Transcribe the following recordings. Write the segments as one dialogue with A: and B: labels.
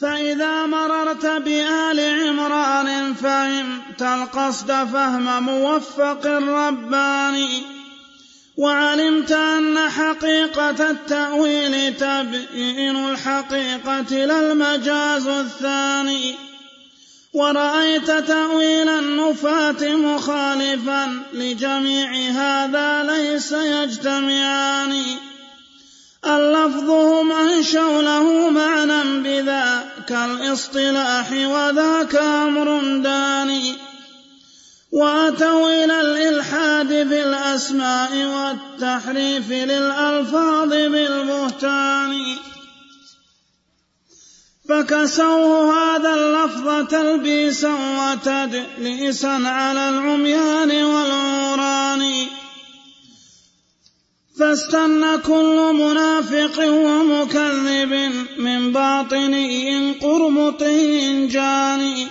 A: فإذا مررت بآل عمران فهمت القصد فهم موفق رباني وعلمت أن حقيقة التأويل تبيين الحقيقة لا المجاز الثاني. ورأيت تأويل النفاة مخالفا لجميع هذا ليس يجتمعان. اللفظ هم أنشوا له معنى بذاك الاصطلاح وذاك أمر داني. وأتوا إلى الإلحاد في الأسماء والتحريف للألفاظ بالبهتان. فكسوه هذا اللفظ تلبيسا وتدليسا على العميان والعوران فاستن كل منافق ومكذب من باطني قرمطي جاني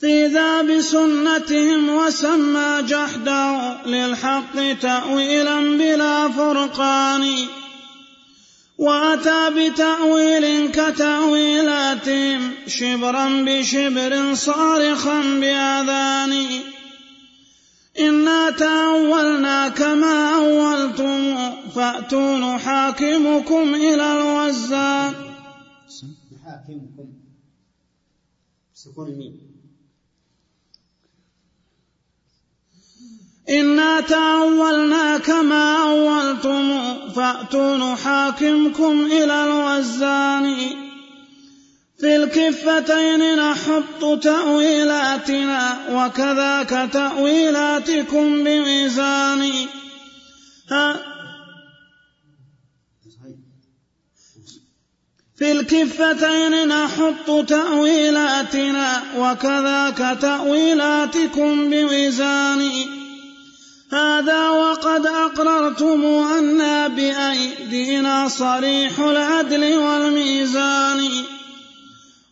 A: في ذا بسنتهم وسمى جحده للحق تأويلا بلا فرقان. وأتى بتأويل كتأويلاتهم شبرا بشبر صارخا بأذان. إنا تأولنا كما أولتم فأتوا نحاكمكم إلى الوزان
B: نحاكمكم. سكون الميم
A: إنا تأولنا كما أولتم فأتوا نحاكمكم إلى الوزان في الكفتين نحط تأويلاتنا وكذاك تأويلاتكم بميزان. في الكفتين نحط تأويلاتنا وكذاك تأويلاتكم بميزان. هذا وقد أقررتم أنا بأيدينا صريح العدل والميزان.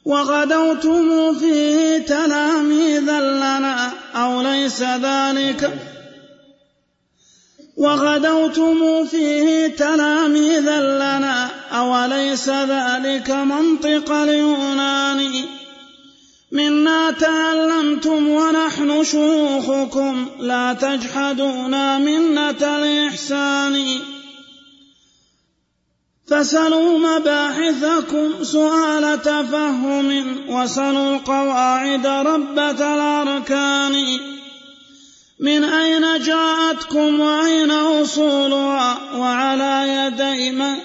A: وغدوتم فيه تلاميذا لنا أو ليس ذلك؟ وغدوتم فيه تلاميذا لنا أوليس ذلك منطق اليونان؟ منا تعلمتم ونحن شيوخكم لا تجحدونا منة الإحسان. فسلوا مباحثكم سؤال تفهم وسلوا القواعد ربة الأركان. من أين جاءتكم وأين أصولها وعلى يدي من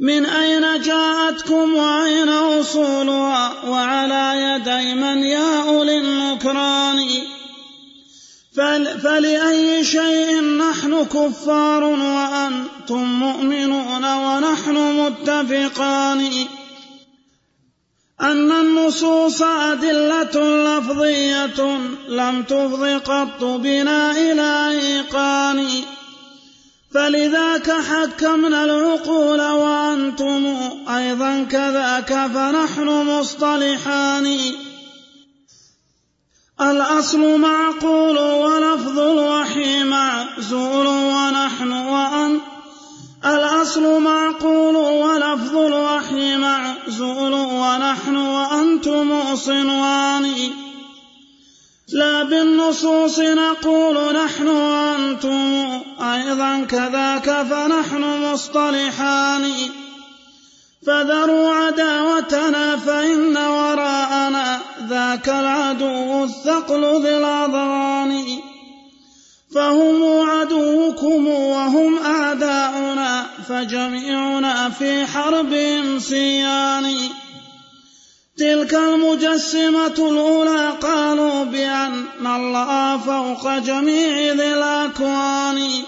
A: من أين جاءتكم وأين أصولها وعلى يدي من يا أولي النكران؟ فلأي شيء نحن كفار وأنتم مؤمنون ونحن متفقان. أن النصوص أدلة لفظية لم تفض قط بنا إلى إيقان. فلذاك حكمنا العقول وأنتم أيضا كذاك فنحن مصطلحان. الأصل معقول ولفظ الوحي معزول ونحن وأن. الأصل معقول ولفظ الوحي معزول ونحن وأنتم صنوان. لا بالنصوص نقول نحن وأنتم أيضا كذاك فنحن مصطلحان. فذروا عداوتنا فإن وراءنا ذاك العدو الثقل ذي الأضغان فهم عدوكم وهم أعداؤنا فجميعنا في حربهم سيان تلك المجسمة الأولى قالوا بأن الله فوق جميع ذي الأكوان.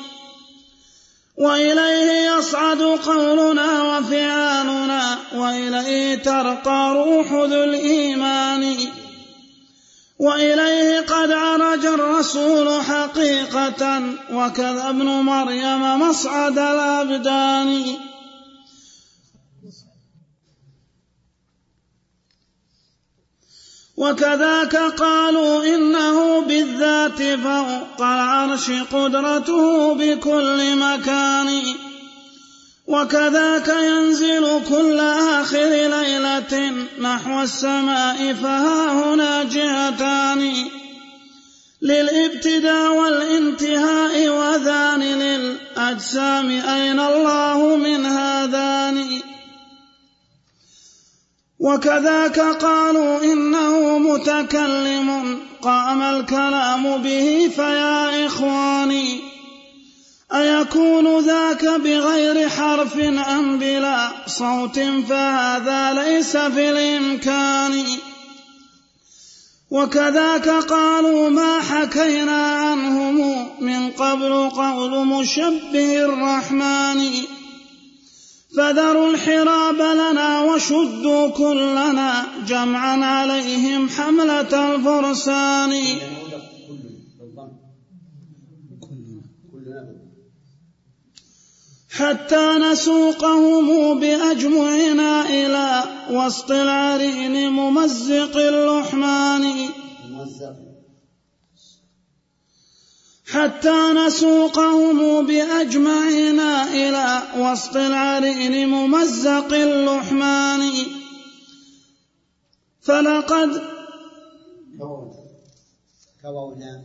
A: وإليه يصعد قولنا وفعالنا وإليه ترقى روح ذو الإيمان. وإليه قد عرج الرسول حقيقة وكذا ابن مريم مصعد الأبدان. وكذاك قالوا إنه بالذات فوق العرش قدرته بكل مكان. وكذاك ينزل كل آخر ليلة نحو السماء فها هنا جهتان. للابتداء والانتهاء وذان للأجسام أين الله من هذان؟ وكذاك قالوا إنه متكلم. قام الكلام به فيا إخواني أيكون ذاك بغير حرف أم بلا صوت؟ فهذا ليس في الإمكان وكذاك قالوا ما حكينا عنهم من قبل قول مشبه الرحمن. فذروا الحراب لنا وشدوا كلنا جمعا عليهم حملة الفرسان. حتى نسوقهم بأجمعنا إلى وسط العرين ممزق اللحمان. حتى نسوقهم بأجمعنا إلى وسط العرين ممزق اللحمان. فلقد كوونا.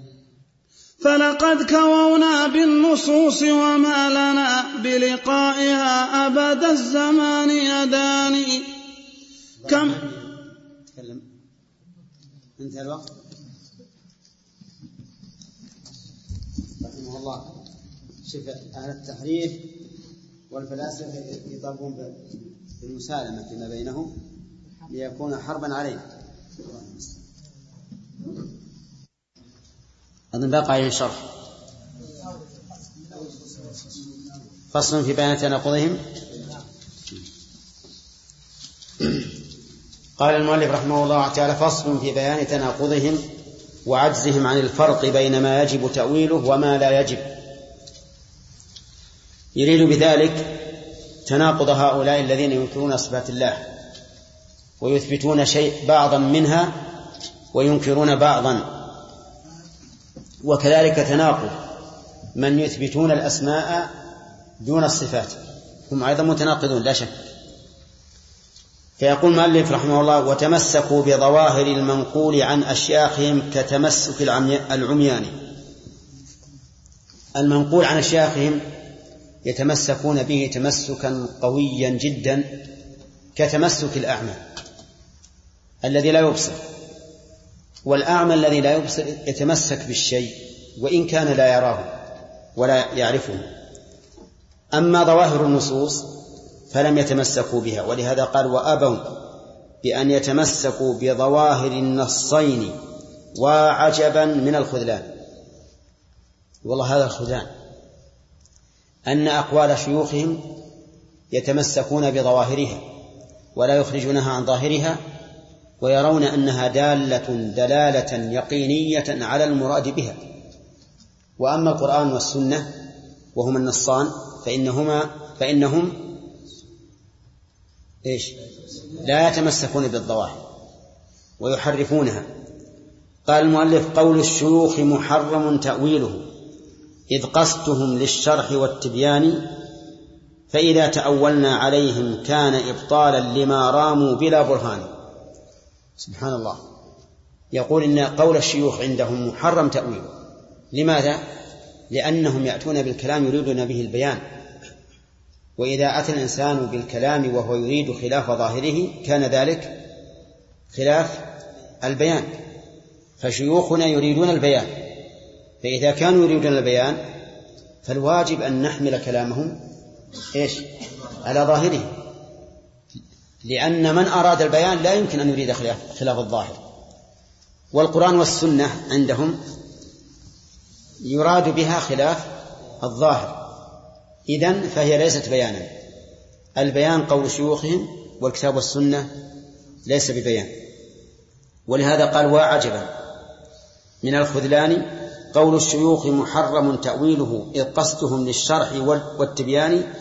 A: فلقد كوونا بالنصوص وما لنا بلقائها أبد الزمان يداني. كم؟
B: تكلم انتهى الوقت. رحمه الله. شوف أهل التحريف والفلاسفة يطالبون بالمسالمة فيما بينهم ليكون حربا عليه. أظن باقي عليه الشرح. فصل في بيان تناقضهم. قال المؤلف رحمه الله تعالى فصل في بيان تناقضهم. وعجزهم عن الفرق بين ما يجب تأويله وما لا يجب. يريد بذلك تناقض هؤلاء الذين ينكرون صفات الله ويثبتون شيء بعضا منها وينكرون بعضا. وكذلك تناقض من يثبتون الأسماء دون الصفات. هم أيضا متناقضون لا شك. فيقول المؤلف رحمه الله وتمسكوا بظواهر المنقول عن أشياخهم كتمسك العميان. المنقول عن أشياخهم يتمسكون به تمسكا قويا جدا كتمسك الأعمى الذي لا يبصر والأعمى الذي لا يبصر يتمسك بالشيء وإن كان لا يراه ولا يعرفه. أما ظواهر النصوص فلم يتمسكوا بها. ولهذا قال وأبوا بأن يتمسكوا بظواهر النصين وعجبا من الخذلان. والله هذا الخذلان. أن أقوال شيوخهم يتمسكون بظواهرها ولا يخرجونها عن ظاهرها ويرون أنها دالة دلالة يقينية على المراد بها. وأما القرآن والسنة وهما النصان فإنهما فإنهم إيش؟ لا يتمسكون بالظواهر ويحرفونها. قال المؤلف قول الشيوخ محرم تأويله إذ قصدهم للشرح والتبيان فإذا تأولنا عليهم كان إبطالا لما راموا بلا برهان. سبحان الله. يقول إن قول الشيوخ عندهم محرم تأويله. لماذا؟ لأنهم يأتون بالكلام يريدون به البيان. وإذا أتى الإنسان بالكلام وهو يريد خلاف ظاهره كان ذلك خلاف البيان. فشيوخنا يريدون البيان. فإذا كانوا يريدون البيان فالواجب أن نحمل كلامهم إيش؟ على ظاهره. لأن من أراد البيان لا يمكن أن يريد خلاف, خلاف الظاهر. والقرآن والسنة عندهم يراد بها خلاف الظاهر. إذن فهي ليست بيانا. البيان قول شيوخهم والكتاب والسنة ليس ببيان. ولهذا قال وعجبا من الخذلان قول الشيوخ محرم تأويله إذ قصدهم للشرح والتبيان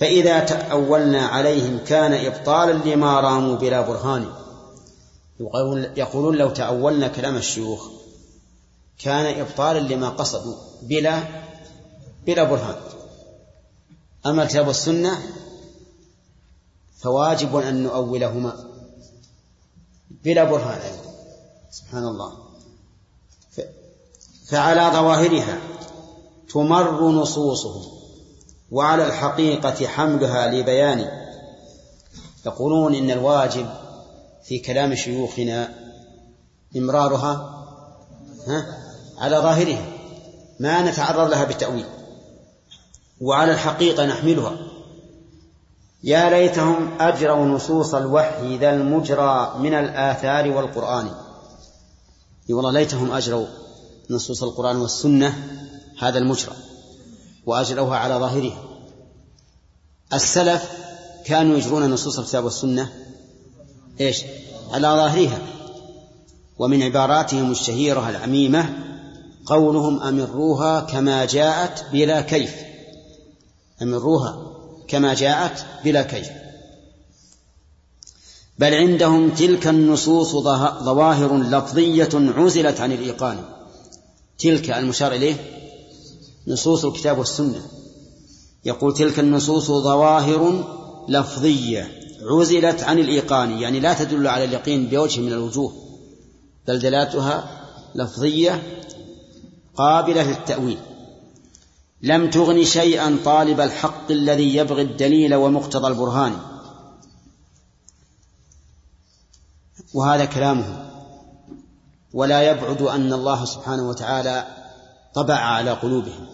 B: فإذا تأولنا عليهم كان إبطالا لما راموا بلا برهان. يقولون لو تأولنا كلام الشيوخ كان إبطالا لما قصدوا بلا بلا برهان. أما الكتاب والسنة فواجب أن نؤولهما بلا برهان. سبحان الله. فعلى ظواهرها تمر نصوصه وعلى الحقيقة حملها لبيان. يقولون إن الواجب في كلام شيوخنا إمرارها ها على ظاهرها. ما نتعرض لها بالتأويل وعلى الحقيقة نحملها. يا ليتهم أجروا نصوص الوحي ذا المجرى من الآثار والقرآن. والله ليتهم أجروا نصوص القرآن والسنة هذا المجرى وأجروها على ظاهرها السلف كانوا يجرون نصوص الكتاب والسنة إيش؟ على ظاهرها. ومن عباراتهم الشهيرة العميمة قولهم أمروها كما جاءت بلا كيف. أمروها كما جاءت بلا كيف. بل عندهم تلك النصوص ظواهر لفظية عزلت عن الإيقان. تلك المشار إليه نصوص الكتاب والسنة. يقول تلك النصوص ظواهر لفظية عزلت عن الإيقان يعني لا تدل على اليقين بوجه من الوجوه بل دلالتها لفظية قابلة للتأويل. لم تغن شيئا طالب الحق الذي يبغي الدليل ومقتضى البرهان. وهذا كلامه. ولا يبعد أن الله سبحانه وتعالى طبع على قلوبهم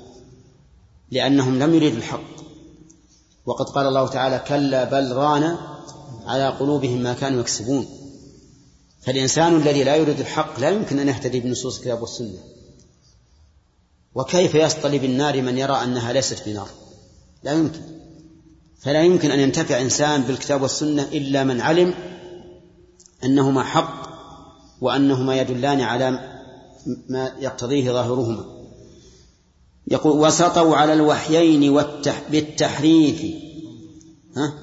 B: لأنهم لم يريدوا الحق. وقد قال الله تعالى كلا بل ران على قلوبهم ما كانوا يكسبون. فالإنسان الذي لا يريد الحق لا يمكن أن يهتدي بنصوص الكتاب والسنة. وكيف يصطلي بالنار من يرى أنها ليست بنار لا يمكن. فلا يمكن أن ينتفع إنسان بالكتاب والسنة إلا من علم أنهما حق وأنهما يدلان على ما يقتضيه ظاهرهما. يقول وسطوا على الوحيين والتح بالتحريف. ها؟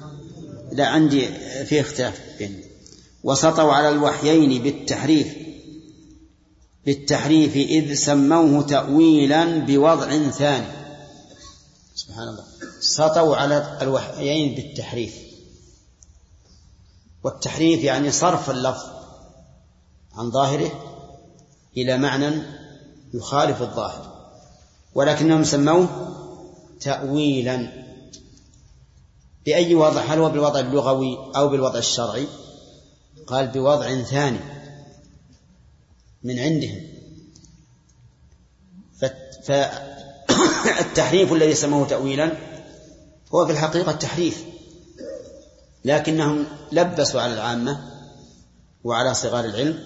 B: لا عندي في اختلاف وسطوا على الوحيين بالتحريف. بالتحريف إذ سموه تأويلا بوضع ثاني. سبحان الله. سطوا على الوحيين بالتحريف. والتحريف يعني صرف اللفظ عن ظاهره إلى معنى يخالف الظاهر. ولكنهم سموه تأويلا. بأي وضع؟ هل هو بالوضع اللغوي أو بالوضع الشرعي؟ قال بوضع ثاني. من عندهم. فالتحريف الذي سموه تأويلا هو في الحقيقة التحريف. لكنهم لبسوا على العامة وعلى صغار العلم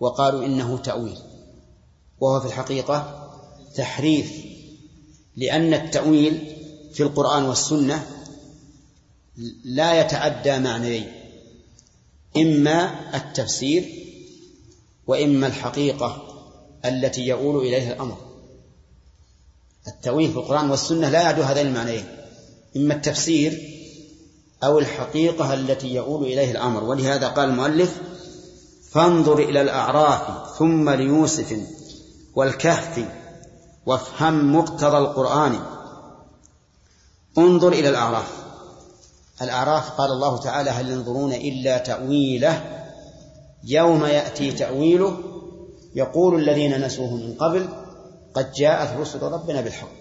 B: وقالوا إنه تأويل. وهو في الحقيقة تحريف لأن التأويل في القرآن والسنة لا يتعدى معنيين. إما التفسير وإما الحقيقة التي يؤول إليها الأمر. التأويل في القرآن والسنة لا يعدو هذين المعنيين إما التفسير أو الحقيقة التي يؤول إليه الأمر. ولهذا قال المؤلف فانظر إلى الأعراف ثم ليوسف والكهف وافهم مقتضى القرآن. انظر إلى الأعراف. الأعراف قال الله تعالى هل ينظرون إلا تأويله؟ يوم يأتي تأويله يقول الذين نسوه من قبل قد جاءت رسل ربنا بالحق.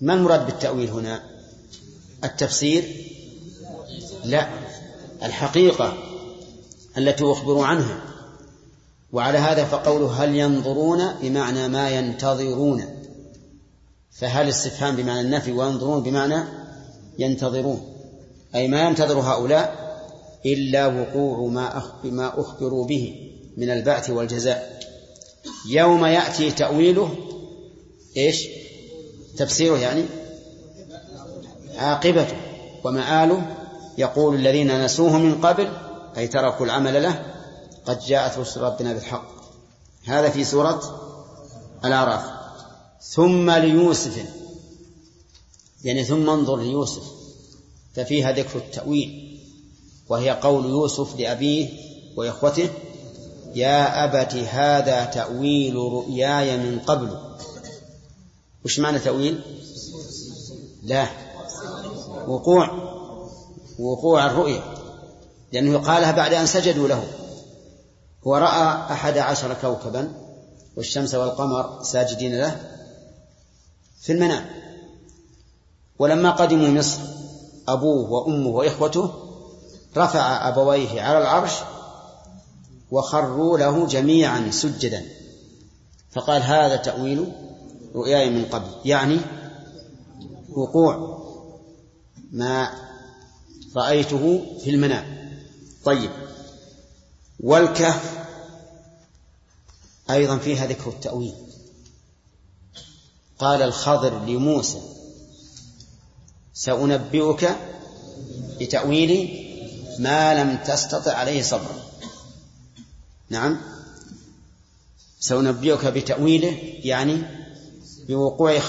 B: ما المراد بالتأويل هنا؟ التفسير؟ لا الحقيقة التي أخبروا عنها. وعلى هذا فقوله هل ينظرون بمعنى ما ينتظرون؟ فهل استفهام بمعنى النفي وينظرون بمعنى ينتظرون؟ أي ما ينتظر هؤلاء إلا وقوع ما أخبروا به من البعث والجزاء. يوم يأتي تأويله إيش؟ تفسيره يعني؟ عاقبته ومآله يقول الذين نسوه من قبل أي تركوا العمل له قد جاءت رسل ربنا بالحق. هذا في سورة الأعراف. ثم ليوسف يعني ثم انظر ليوسف ففيها ذكر التأويل. وهي قول يوسف لأبيه وإخوته يا أبت هذا تأويل رؤياي من قبل. وش معنى تأويل؟ لا. وقوع. وقوع الرؤيا. لأنه قالها بعد أن سجدوا له. هو رأى أحد عشر كوكبا والشمس والقمر ساجدين له في المنام. ولما قدموا مصر أبوه وأمه وإخوته رفع أبويه على العرش وخروا له جميعا سجدا. فقال هذا تأويل رؤياي من قبل يعني وقوع ما رأيته في المنام. طيب والكهف أيضا فيها ذكر التأويل. قال الخضر لموسى سأنبئك بتأويل ما لم تستطع عليه صبرا نعم. سأنبئك بتأويله يعني بوقوع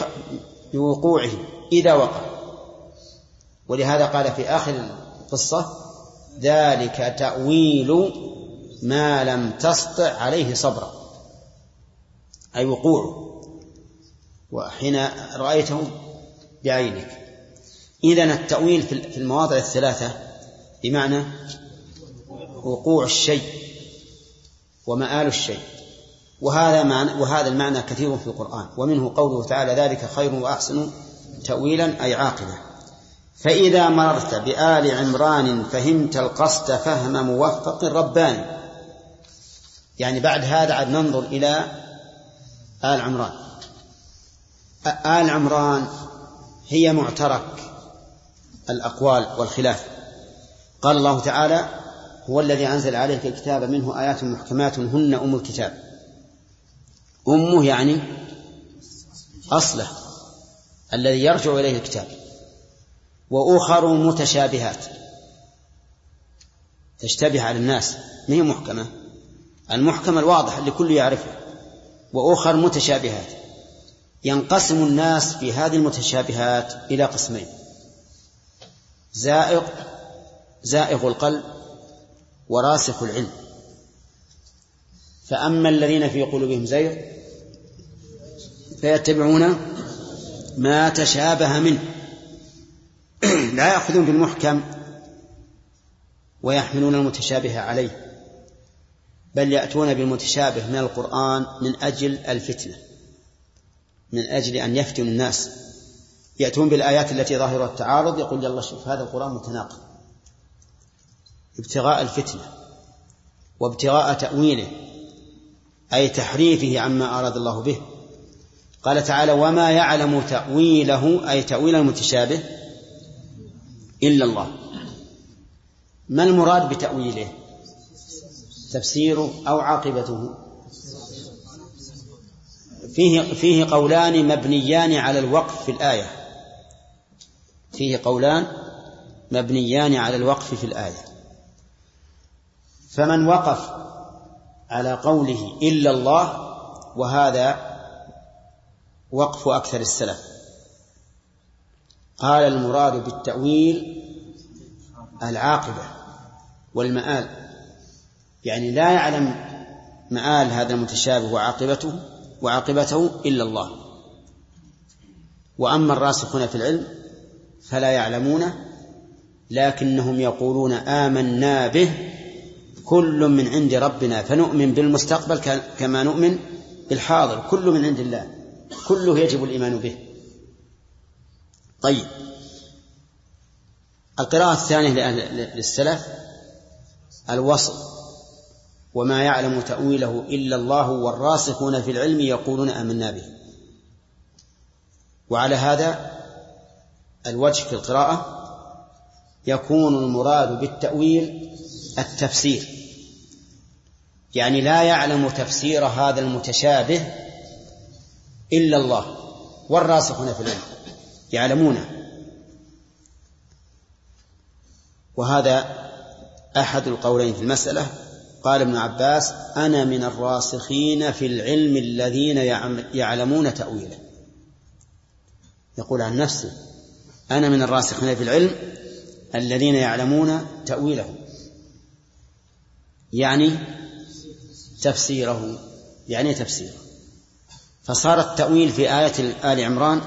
B: بوقوعه إذا وقع. ولهذا قال في آخر القصة ذلك تأويل ما لم تسطع عليه صبرا أي وقوعه وحين رأيته بعينك. إذا التأويل في المواضع الثلاثة بمعنى وقوع الشيء ومآل الشيء. وهذا معنى وهذا المعنى كثير في القرآن. ومنه قوله تعالى ذلك خير وأحسن تأويلا أي عاقبة. فإذا مررت بآل عمران فهمت القصد فهم موفق رباني يعني بعد هذا عاد ننظر إلى آل عمران. آل عمران هي معترك الأقوال والخلاف. قال الله تعالى هو الذي أنزل عليك الكتاب منه آيات محكمات هن أم الكتاب. أمه يعني أصله الذي يرجع إليه الكتاب. وأخر متشابهات تشتبه على الناس. ما هي محكمة؟ المحكم الواضح اللي كل يعرفه وأخر متشابهات. ينقسم الناس في هذه المتشابهات إلى قسمين. زائغ زائغ القلب وراسخ العلم. فأما الذين في قلوبهم زيغ فيتبعون ما تشابه منه. لا يأخذون بالمحكم ويحملون المتشابه عليه بل يأتون بالمتشابه من القرآن من أجل الفتنة من أجل أن يفتنوا الناس. يأتون بالآيات التي ظاهرها التعارض يقول يلا شوف هذا القرآن متناقض. ابتغاء الفتنة وابتغاء تأويله أي تحريفه عما أراد الله به. قال تعالى وما يعلم تأويله أي تأويل المتشابه إلا الله. ما المراد بتأويله؟ تفسيره أو عاقبته؟ فيه فيه قولان مبنيان على الوقف في الآية. فيه قولان مبنيان على الوقف في الآية. فمن وقف على قوله إلا الله وهذا وقف أكثر السلف. قال المراد بالتأويل العاقبة والمآل. يعني لا يعلم مآل هذا المتشابه وعاقبته وعاقبته إلا الله. وأما الراسخون في العلم فلا يعلمونه لكنهم يقولون آمنا به كل من عند ربنا فنؤمن بالمستقبل كما نؤمن بالحاضر. كل من عند الله كله يجب الإيمان به. طيب. القراءة الثانية للسلف. الوصل وما يعلم تأويله إلا الله والراسخون في العلم يقولون آمنا به. وعلى هذا الوجه في القراءة يكون المراد بالتأويل التفسير. يعني لا يعلم تفسير هذا المتشابه إلا الله. والراسخون في العلم يعلمونه. وهذا أحد القولين في المسألة. قال ابن عباس أنا من الراسخين في العلم الذين يعلمون تأويله. يقول عن نفسه أنا من الراسخين في العلم الذين يعلمون تأويله. يعني تفسيره يعني تفسيره. فصار التأويل في آية آل عمران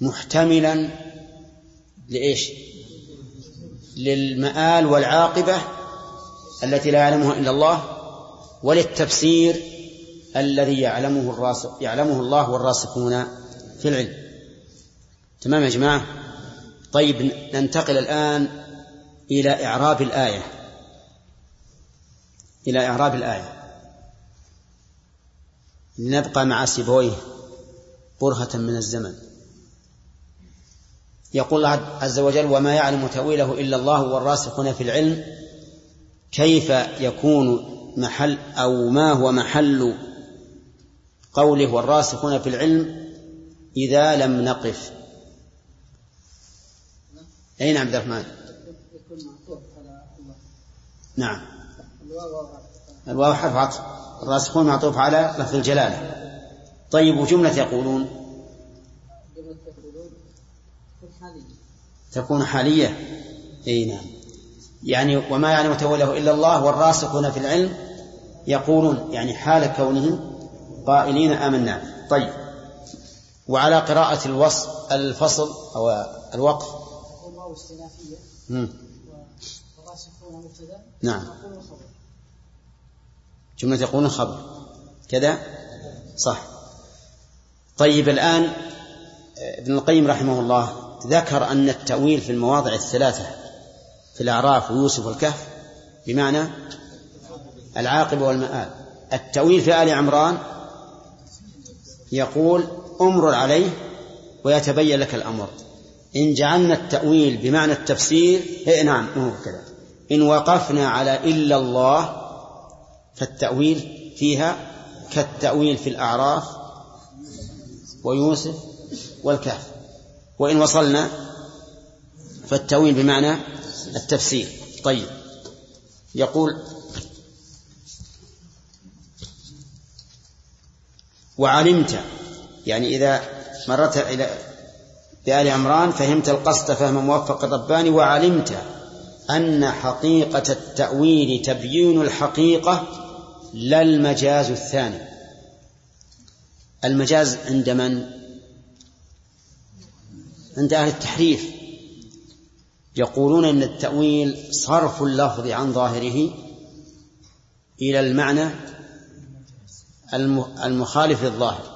B: محتملا لإيش؟ للمآل والعاقبة التي لا يعلمها إلا الله وللتفسير الذي يعلمه الراسخ يعلمه الله والراسخون في العلم. تمام يا جماعة؟ طيب ننتقل الآن إلى إعراب الآية. إلى إعراب الآية. نبقى مع سيبويه برهة من الزمن. يقول الله عز وجل وما يعلم تأويله إلا الله والراسخون في العلم كيف يكون محل أو ما هو محل قوله والراسخون في العلم إذا لم نقف. أي نعم عبد الرحمن؟ نعم. الواو حرف عطف. الراسخون معطوف على لفظ الجلالة. طيب وجملة يقولون؟ تكون حالية. أي نعم. يعني وما يعلم توله إلا الله والراسخون في العلم يقولون يعني حال كونهم قائلين آمنا. طيب. وعلى قراءة الوصف الفصل أو الوقف. نعم. جملة يقولون خبر. كذا؟ صح. طيب الآن ابن القيم رحمه الله ذكر أن التأويل في المواضع الثلاثة في الأعراف ويوسف والكهف بمعنى العاقبة والمآل. التأويل في آل عمران يقول أمر عليه ويتبين لك الأمر. إن جعلنا التأويل بمعنى التفسير إيه نعم هو كذا. إن وقفنا على إلا الله فالتأويل فيها كالتأويل في الأعراف ويوسف والكهف. وإن وصلنا فالتأويل بمعنى التفسير. طيب. يقول وعلمت يعني إذا مرت إلى بآل عمران فهمت القصد فهم موفق الرباني. وعلمت أن حقيقة التأويل تبيين الحقيقة لا المجاز الثاني. المجاز عند من؟ عند أهل التحريف. يقولون أن التأويل صرف اللفظ عن ظاهره إلى المعنى المخالف للظاهر.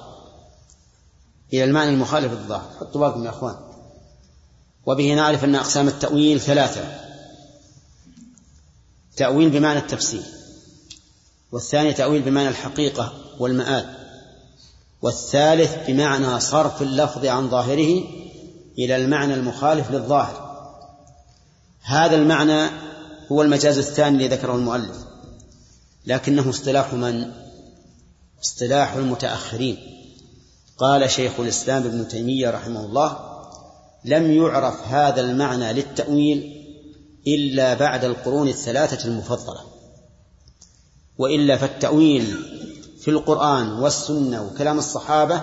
B: إلى المعنى المخالف للظاهر. حطوا بالكم يا أخوان. وبه نعرف أن أقسام التأويل ثلاثة. تأويل بمعنى التفسير والثاني تأويل بمعنى الحقيقة والمآل والثالث بمعنى صرف اللفظ عن ظاهره إلى المعنى المخالف للظاهر. هذا المعنى هو المجاز الثاني الذي ذكره المؤلف لكنه اصطلاح من؟ اصطلاح المتأخرين. قال شيخ الإسلام ابن تيمية رحمه الله لم يعرف هذا المعنى للتأويل إلا بعد القرون الثلاثة المفضلة. وإلا فالتأويل في القرآن والسنة وكلام الصحابة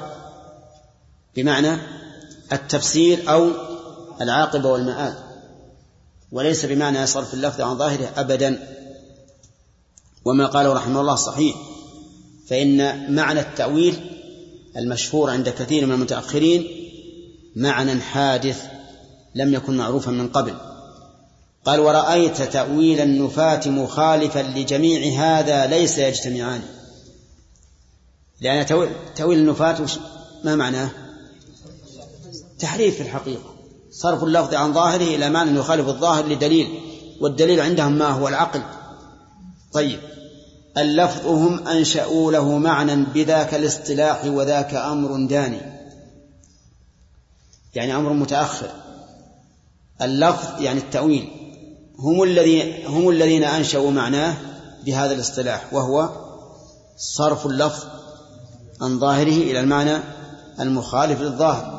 B: بمعنى التفسير أو العاقبة والمآل وليس بمعنى صرف اللفظ عن ظاهره أبدا. وما قاله رحمه الله صحيح فإن معنى التأويل المشهور عند كثير من المتأخرين معنى حادث لم يكن معروفا من قبل. قال ورأيت تأويل النفاة مخالفا لجميع هذا ليس يجتمعان. لأن تأويل النفاة ما معناه؟ تحريف في الحقيقة. صرف اللفظ عن ظاهره إلى معنى يخالف الظاهر لدليل والدليل عندهم ما هو؟ العقل. طيب. اللفظ هم أنشأوا له معنى بذاك الاصطلاح وذاك أمر داني. يعني أمر متأخر. اللفظ يعني التأويل. هم الذين هم الذين أنشأوا معناه بهذا الاصطلاح وهو صرف اللفظ عن ظاهره إلى المعنى المخالف للظاهر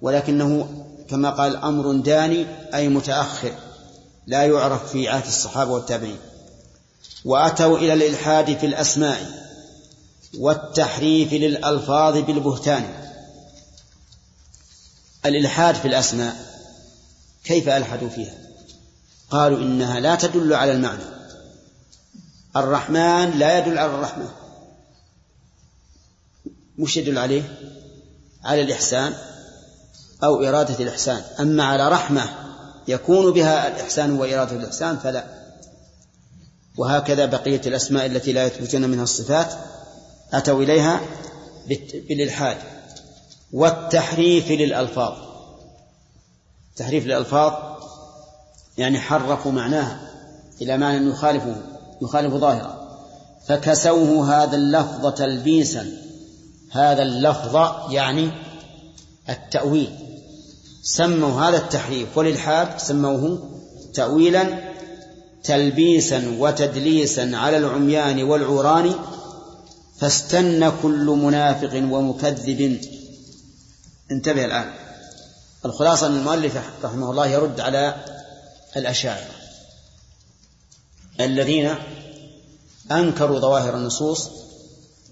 B: ولكنه كما قال أمر داني أي متأخر لا يعرف في عهد الصحابة والتابعين. وأتوا إلى الإلحاد في الأسماء والتحريف للألفاظ بالبهتان. الإلحاد في الأسماء كيف ألحدوا فيها؟ قالوا إنها لا تدل على المعنى. الرحمن لا يدل على الرحمة. مش يدل عليه؟ على الإحسان أو إرادة الإحسان. أما على رحمة يكون بها الإحسان وإرادة الإحسان فلا. وهكذا بقية الأسماء التي لا يثبتون منها الصفات أتوا إليها بالإلحاد. والتحريف للألفاظ. تحريف للألفاظ يعني حرفوا معناها إلى معنى يخالفه يخالف ظاهره. فكسوه هذا اللفظ تلبيسا. هذا اللفظ يعني التأويل. سموا هذا التحريف والإلحاد سموه تأويلا تلبيسا وتدليسا على العميان والعوران. فاستن كل منافق ومكذب. انتبه الآن. الخلاصة أن المؤلف رحمه الله يرد على الأشاعرة. الذين أنكروا ظواهر النصوص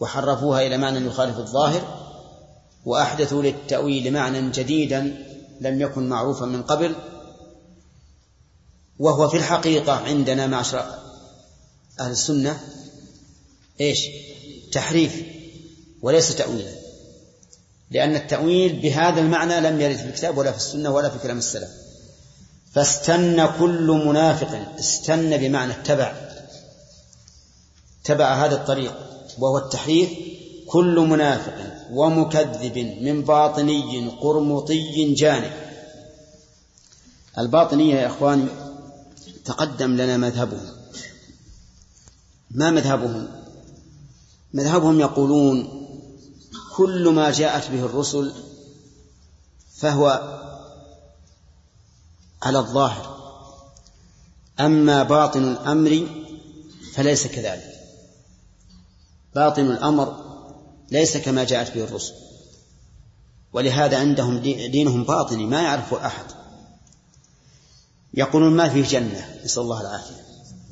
B: وحرفوها إلى معنى يخالف الظاهر وأحدثوا للتأويل معنى جديدا لم يكن معروفا من قبل وهو في الحقيقة عندنا معشر أهل السنة إيش؟ تحريف وليس تأويلا. لأن التأويل بهذا المعنى لم يرد في الكتاب ولا في السنة ولا في كلام السلف. فاستن كل منافق استن بمعنى اتبع اتبع هذا الطريق وهو التحريف كل منافق ومكذب من باطني قرمطي جانب. الباطنية يا إخواني تقدم لنا مذهبهم. ما مذهبهم؟ مذهبهم يقولون كل ما جاءت به الرسل فهو على الظاهر. أما باطن الأمر فليس كذلك. باطن الأمر ليس كما جاءت به الرسل. ولهذا عندهم دينهم باطني ما يعرفه أحد. يقولون ما فيه جنة نسأل الله العافية.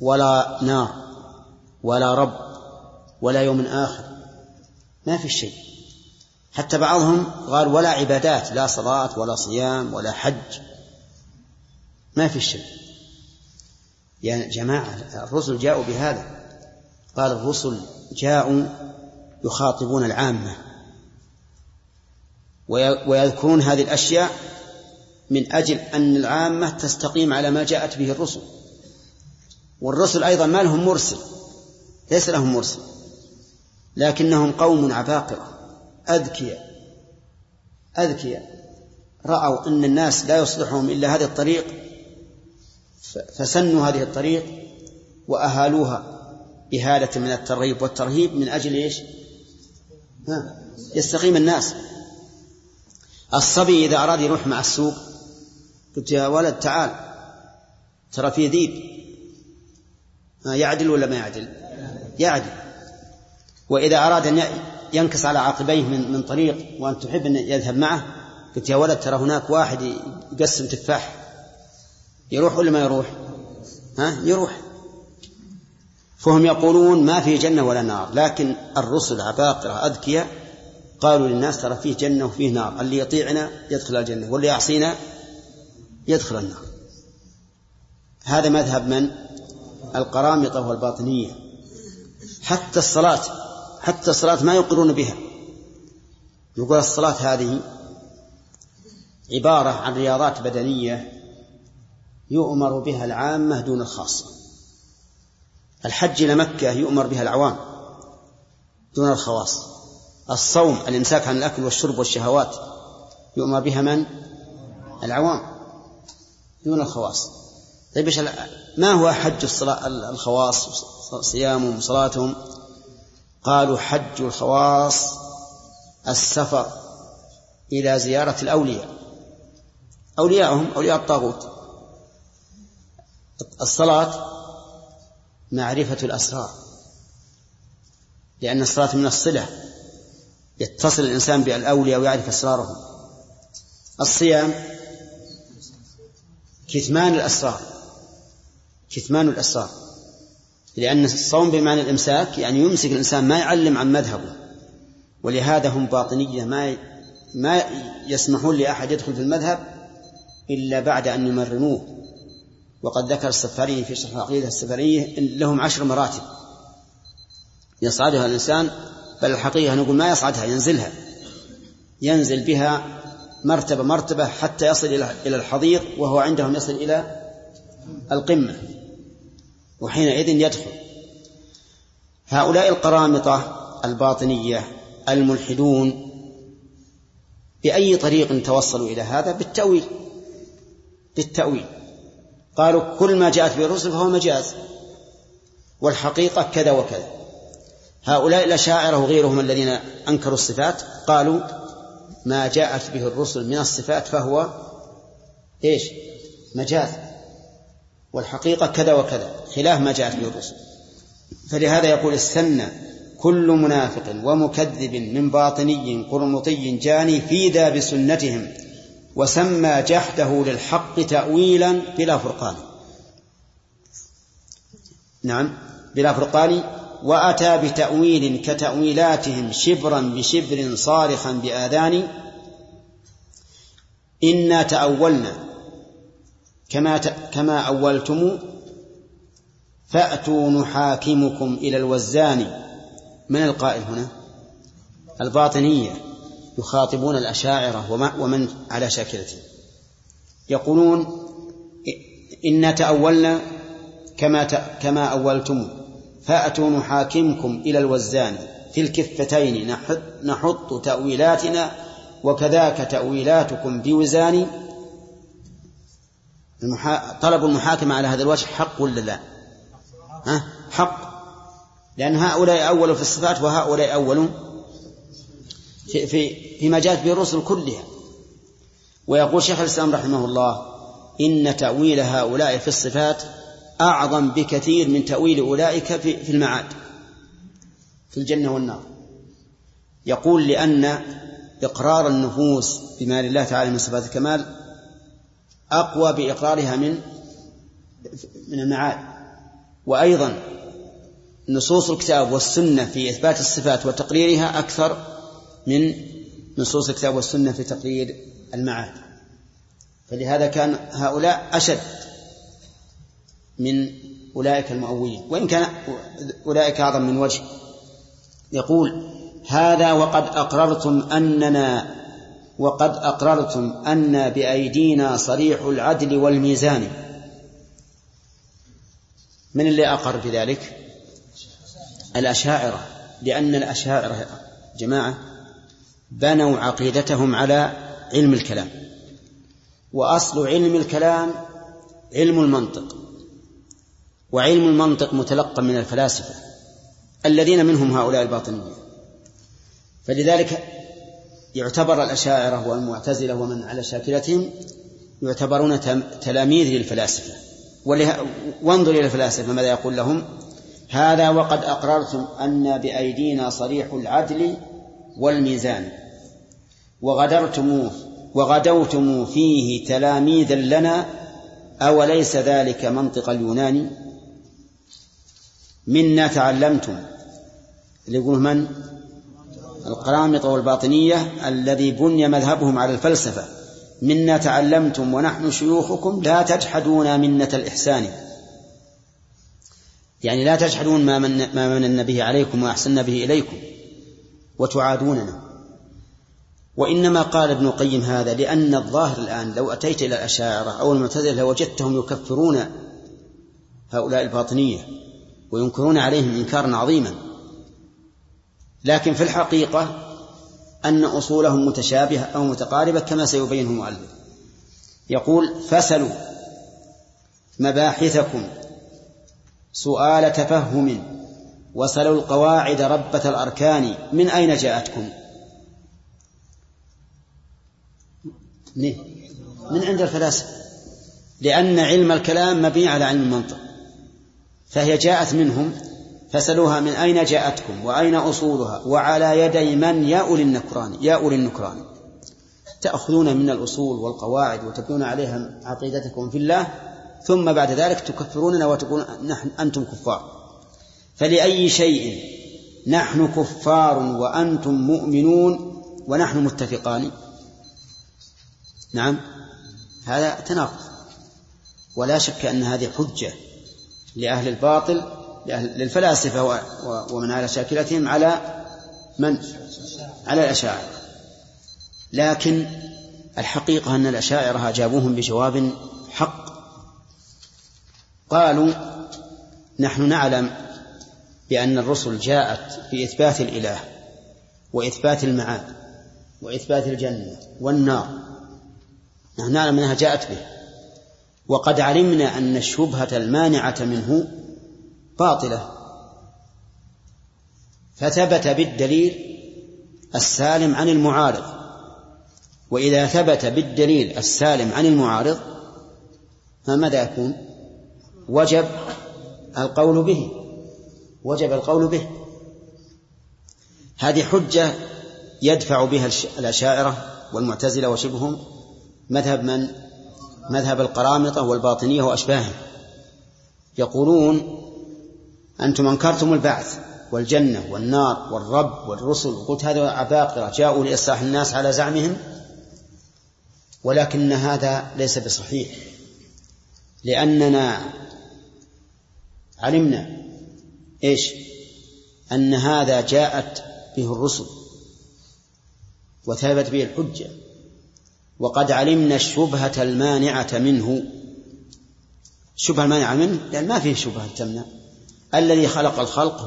B: ولا نار ولا رب ولا يوم آخر. ما في شيء. حتى بعضهم قال ولا عبادات لا صلاة ولا صيام ولا حج. ما في شيء يا جماعة الرسل جاءوا بهذا. قال الرسل جاءوا يخاطبون العامة. ويذكرون هذه الأشياء من أجل أن العامة تستقيم على ما جاءت به الرسل. والرسل أيضا ما لهم مرسل ليس لهم مرسل. لكنهم قوم عباقرة. أذكياء. أذكياء. رأوا أن الناس لا يصلحهم إلا هذه الطريق فسنوا هذه الطريق وأهالوها بهالة من الترغيب والترهيب من أجل إيش؟ ها؟ يستقيم الناس. الصبي إذا أراد يروح مع السوق قلت يا ولد تعال ترى في ذيب. يعدل ولا ما يعدل؟ يعدل. وإذا أراد أن ينكس على عقبيه من من طريق وأن تحب أن يذهب معه قلت يا ولد ترى هناك واحد يقسم تفاح. يروح ولا ما يروح؟ ها؟ يروح. فهم يقولون ما في جنة ولا نار لكن الرسل عباقرة أذكياء قالوا للناس ترى فيه جنة وفيه نار اللي يطيعنا يدخل الجنة واللي يعصينا يدخل النار. هذا مذهب من؟ القرامطة والباطنية. حتى الصلاة حتى الصلاة ما يقرون بها. يقول الصلاة هذه عبارة عن رياضات بدنية يؤمر بها العامة دون الخاصة. الحج إلى مكة يؤمر بها العوام دون الخواص. الصوم الإمساك عن الأكل والشرب والشهوات يؤمر بها من؟ العوام دون الخواص. طيب ما هو حج الصلاة الخواص؟ صيامهم وصلاتهم قالوا حج الخواص السفر إلى زيارة الأولياء. أولياءهم أولياء الطاغوت. الصلاة معرفة الأسرار لأن الصلاة من الصلة يتصل الإنسان بالأولياء ويعرف أسرارهم. الصيام كتمان الأسرار كتمان الأسرار لأن الصوم بمعنى الإمساك يعني يمسك الإنسان ما يعلم عن مذهبه ولهذا هم باطنية ما ما يسمحون لأحد يدخل في المذهب إلا بعد أن يمرنوه. وقد ذكر السفاري في شرح العقيدة السفرية لهم عشر مراتب. يصعدها الإنسان بل الحقيقة نقول ما يصعدها ينزلها. ينزل بها مرتبة مرتبة حتى يصل إلى الحضيض وهو عندهم يصل إلى القمة وحينئذ يدخل. هؤلاء القرامطة الباطنية الملحدون بأي طريق توصلوا إلى هذا؟ بالتأويل. بالتأويل. قالوا كل ما جاءت به الرسل فهو مجاز والحقيقة كذا وكذا. هؤلاء الأشاعرة وغيرهم الذين أنكروا الصفات قالوا ما جاءت به الرسل من الصفات فهو إيش؟ مجاز والحقيقة كذا وكذا خلاف ما جاءت به الرسل. فلهذا يقول استنى كل منافق ومكذب من باطني قرمطي جاني فيذا بسنتهم. وسمى جحده للحق تأويلا بلا فرقان. نعم بلا فرقان. وأتى بتأويل كتأويلاتهم شبرا بشبر صارخا بآذان. إنا تأولنا. كما كما أولتم فأتوا نحاكمكم إلى الوزان. من القائل هنا؟ الباطنية. يخاطبون الأشاعرة ومن على شاكلته يقولون إنا تأولنا كما كما أولتم فأتوا نحاكمكم إلى الوزان في الكفتين نحط, نحط تأويلاتنا وكذاك تأويلاتكم بوزان. طلب المحاكمة على هذا الوجه حق ولا لا؟ ها؟ حق لأن هؤلاء أولوا في الصفات وهؤلاء أولوا في في فيما جاءت به الرسل كلها. ويقول شيخ الإسلام رحمه الله إن تأويل هؤلاء في الصفات أعظم بكثير من تأويل أولئك في, في المعاد في الجنة والنار. يقول لأن إقرار النفوس بما لله تعالى من صفات الكمال أقوى بإقرارها من من المعاد. وأيضا نصوص الكتاب والسنة في إثبات الصفات وتقريرها أكثر من نصوص الكتاب والسنة في تقرير المعاد. فلهذا كان هؤلاء أشد من أولئك المؤولين. وإن كان أولئك أعظم من وجه. يقول هذا وقد أقررتم أننا وقد أقررتم أن بأيدينا صريح العدل والميزان. من اللي أقر بذلك؟ الأشاعرة. لأن الأشاعرة جماعة بنوا عقيدتهم على علم الكلام. وأصل علم الكلام علم المنطق. وعلم المنطق متلقى من الفلاسفة الذين منهم هؤلاء الباطنية فلذلك يعتبر الأشاعرة والمعتزلة ومن على شاكلتهم يعتبرون تلاميذ للفلاسفة. وانظر إلى الفلاسفة ماذا يقول لهم. هذا وقد أقررتم أن بأيدينا صريح العدل والميزان. وغدرتم وغدوتم فيه تلاميذا لنا أوليس ذلك منطق اليوناني منا تعلمتم. اللي يقول من؟ القرامطة والباطنية الذي بني مذهبهم على الفلسفة. منا تعلمتم ونحن شيوخكم لا تجحدون منة الإحسان. يعني لا تجحدون ما من ما من به عليكم وأحسن به إليكم. وتعادوننا. وإنما قال ابن القيم هذا لأن الظاهر الآن لو أتيت إلى الأشاعرة أو المعتزلة لوجدتهم يكفرون هؤلاء الباطنية وينكرون عليهم إنكارا عظيما. لكن في الحقيقة أن أصولهم متشابهة أو متقاربة كما سيبينه المؤلف. يقول فسلوا مباحثكم سؤال تفهم. وسلوا القواعد ربة الأركان. من أين جاءتكم؟ من عند الفلاسفة. لأن علم الكلام مبني على علم المنطق. فهي جاءت منهم فسلوها من أين جاءتكم؟ وأين أصولها؟ وعلى يدي من؟ يا أولي النكران. يا أولي النكران. تأخذون من الأصول والقواعد وتبنون عليها عقيدتكم في الله ثم بعد ذلك تكفروننا وتقولون نحن أنتم كفار. فلأي شيء نحن كفار وأنتم مؤمنون ونحن متفقان. نعم هذا تناقض. ولا شك أن هذه حجة لأهل الباطل لأهل للفلاسفة ومن على شاكلتهم على من؟ على الأشاعرة. لكن الحقيقة أن الأشاعرة أجابوهم بجواب حق. قالوا نحن نعلم بأن الرسل جاءت في إثبات الإله وإثبات المعاد وإثبات الجنة والنار. نحن نعلم أنها جاءت به. وقد علمنا أن الشبهة المانعة منه باطلة. فثبت بالدليل السالم عن المعارض. وإذا ثبت بالدليل السالم عن المعارض فماذا يكون؟ وجب القول به. وجب القول به. هذه حجة يدفع بها الأشاعرة والمعتزلة وشبههم مذهب من؟ مذهب القرامطة والباطنية وأشباههم. يقولون أنتم أنكرتم البعث والجنة والنار والرب والرسل. وقلت هذا عباقرة جاءوا لإصلاح الناس على زعمهم ولكن هذا ليس بصحيح. لأننا علمنا إيش؟ أن هذا جاءت به الرسل وثبت به الحجة. وقد علمنا الشبهة المانعة منه. الشبهة المانعة منه؟ لأن ما فيه شبهة تمنع. الذي خلق الخلق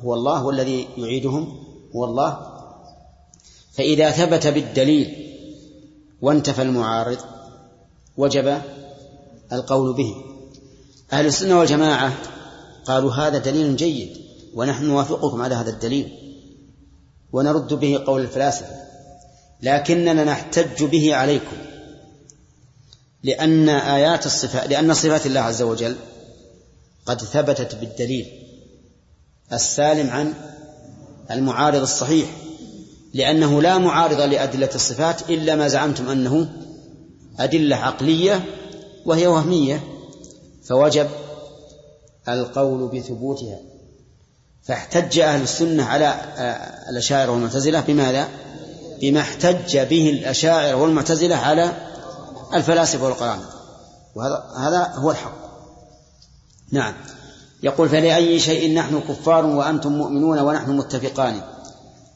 B: هو الله والذي يعيدهم هو الله. فإذا ثبت بالدليل وانتفى المعارض وجب القول به. أهل السنة والجماعة قالوا هذا دليل جيد ونحن نوافقكم على هذا الدليل ونرد به قول الفلاسفة لكننا نحتج به عليكم لأن آيات الصفات لأن صفات الله عز وجل قد ثبتت بالدليل السالم عن المعارض الصحيح لأنه لا معارض لأدلة الصفات إلا ما زعمتم أنه أدلة عقلية وهي وهمية فوجب القول بثبوتها. فاحتج أهل السنة على آه، الأشاعرة والمعتزلة بماذا؟ بما احتج به الأشاعرة والمعتزلة على الفلاسفة والقرامطة وهذا هذا هو الحق. نعم. يقول فلأي شيء نحن كفار وأنتم مؤمنون ونحن متفقان.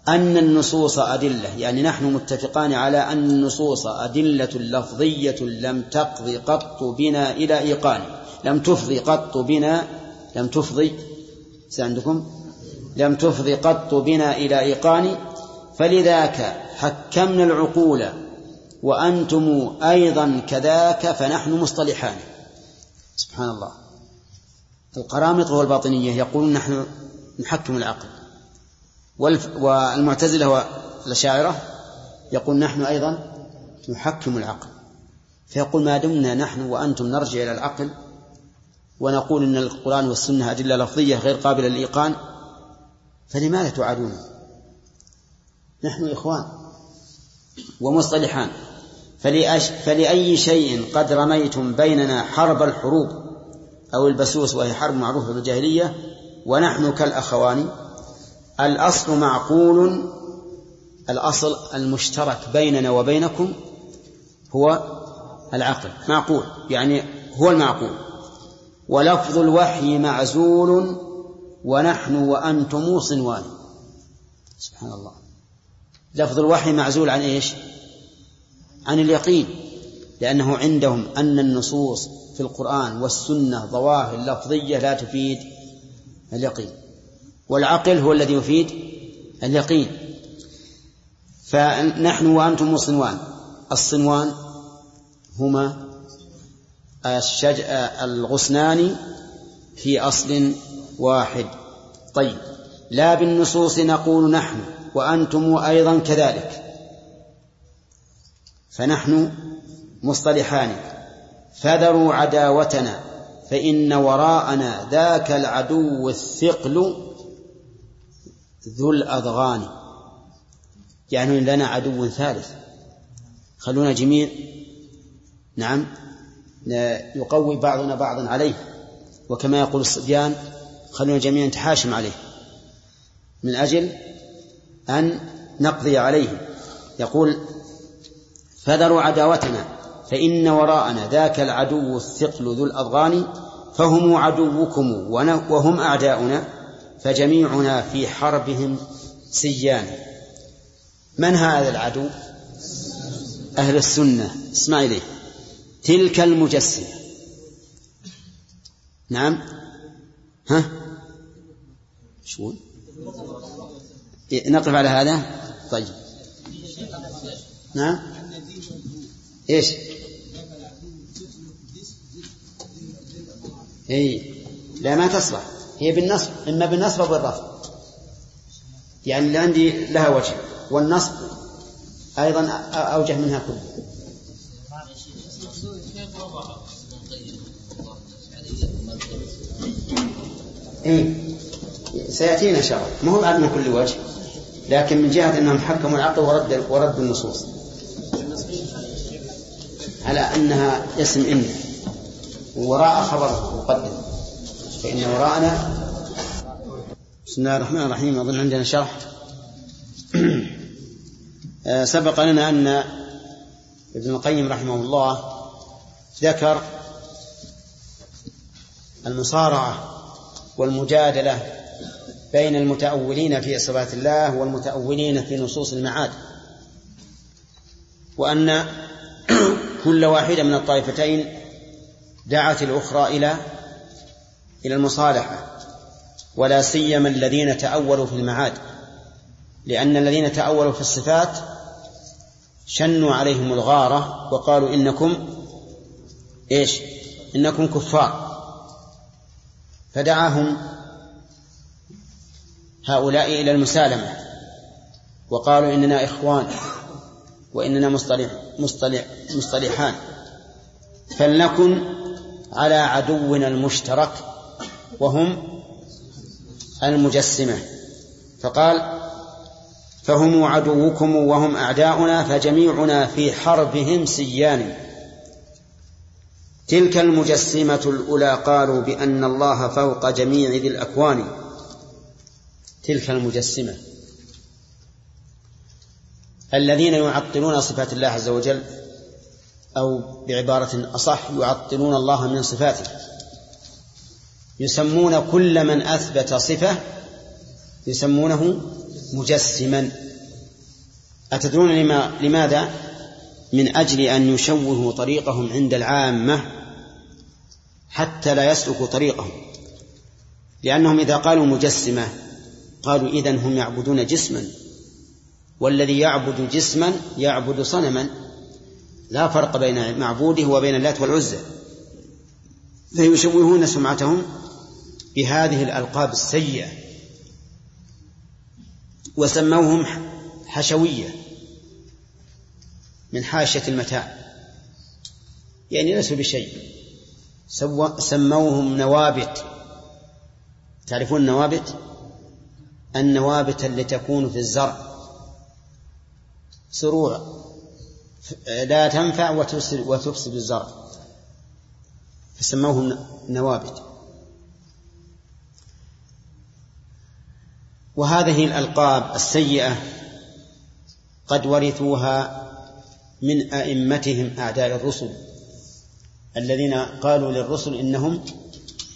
B: أن النصوص أدلة. يعني نحن متفقان على أن النصوص أدلة لفظية لم تقضي قط بنا إلى إيقان. لم تفضي قط بنا لم تفضي عندكم؟ لم تفضي قط بنا إلى إيقان فلذاك حكمنا العقول وأنتم أيضا كذاك فنحن مصطلحان. سبحان الله. القرامطة والباطنية يقولون نحن نحكم العقل. والمعتزلة والأشاعرة يقول نحن أيضا نحكم العقل. فيقول ما دمنا نحن وأنتم نرجع إلى العقل ونقول إن القرآن والسنة أدلة لفظية غير قابلة للإيقان فلماذا تعادون نحن إخوان ومصطلحان. فلأي شيء قد رميتم بيننا حرب الحروب أو البسوس وهي حرب معروفة بالجاهلية ونحن كالأخوان الأصل معقول الأصل المشترك بيننا وبينكم هو العقل معقول يعني هو المعقول. ولفظ الوحي معزول ونحن وأنتم صنوان سبحان الله. لفظ الوحي معزول عن إيش؟ عن اليقين لأنه عندهم أن النصوص في القرآن والسنة ظواهر لفظية لا تفيد اليقين والعقل هو الذي يفيد اليقين. فنحن وأنتم صنوان الصنوان هما الشج... الغصنان في أصل واحد. طيب. لا بالنصوص نقول نحن وأنتم أيضا كذلك. فنحن مصطلحان. فذروا عداوتنا فإن وراءنا ذاك العدو الثقل ذو الأضغان. يعني لنا عدو ثالث. خلونا جميع نعم. يقوي بعضنا بعضا عليه. وكما يقول الصبيان خلونا جميعا نتحاشم عليه. من أجل أن نقضي عليه. يقول فذروا عداوتنا فإن وراءنا ذاك العدو الثقل ذو الأضغان فهم عدوكم وهم أعداؤنا فجميعنا في حربهم سيان. من هذا العدو؟ أهل السنة. اسمع إليه. تلك المجسمة. نعم. ها؟ شو نقف على هذا. طيب. نعم. إيش؟ اي لا ما تصلح. هي بالنصب إما بالنصب أو بالرفع. يعني اللي عندي لها وجه. والنصب أيضا أوجه منها كلها إيه؟ سيأتينا الله ما هو من كل وجه؟ لكن من جهة أنهم حكموا العقل ورد ورد النصوص. على أنها اسم إن. وراء خبر مقدم. فإن وراءنا بسم الله الرحمن الرحيم. أظن عندنا شرح. آه، سبق لنا أن ابن القيم رحمه الله ذكر المصارعة والمجادلة بين المتأولين في صفات الله والمتأولين في نصوص المعاد. وأن كل واحدة من الطائفتين دعت الأخرى إلى إلى المصالحة ولا سيما الذين تأولوا في المعاد لأن الذين تأولوا في الصفات شنوا عليهم الغارة وقالوا إنكم إيش؟ إنكم كفار. فدعاهم هؤلاء إلى المسالمة وقالوا إننا إخوان وإننا مصطلح مصطلح مصطلحان. فلنكن على عدونا المشترك وهم المجسمة. فقال فهم عدوكم وهم أعداؤنا فجميعنا في حربهم سيان. تلك المجسمة الأولى قالوا بأن الله فوق جميع ذي الأكوان. تلك المجسمة. الذين يعطلون صفات الله عز وجل أو بعبارة أصح يعطلون الله من صفاته. يسمون كل من أثبت صفة يسمونه مجسما. أتدرون لما لماذا؟ من أجل أن يشوهوا طريقهم عند العامة حتى لا يسلكوا طريقهم. لأنهم إذا قالوا مجسمة قالوا إذن هم يعبدون جسما. والذي يعبد جسما يعبد صنما. لا فرق بين معبوده وبين اللات والعزى فيشوهون سمعتهم بهذه الألقاب السيئة. وسموهم حشوية من حاشية المتاع. يعني ليسوا بشيء. سموهم نوابت. تعرفون النوابت النوابت التي تكون في الزرع. سروع. لا تنفع وتفسد الزرع. فسموهم نوابت. وهذه الألقاب السيئة قد ورثوها من أئمتهم أعداء الرسل. الذين قالوا للرسل إنهم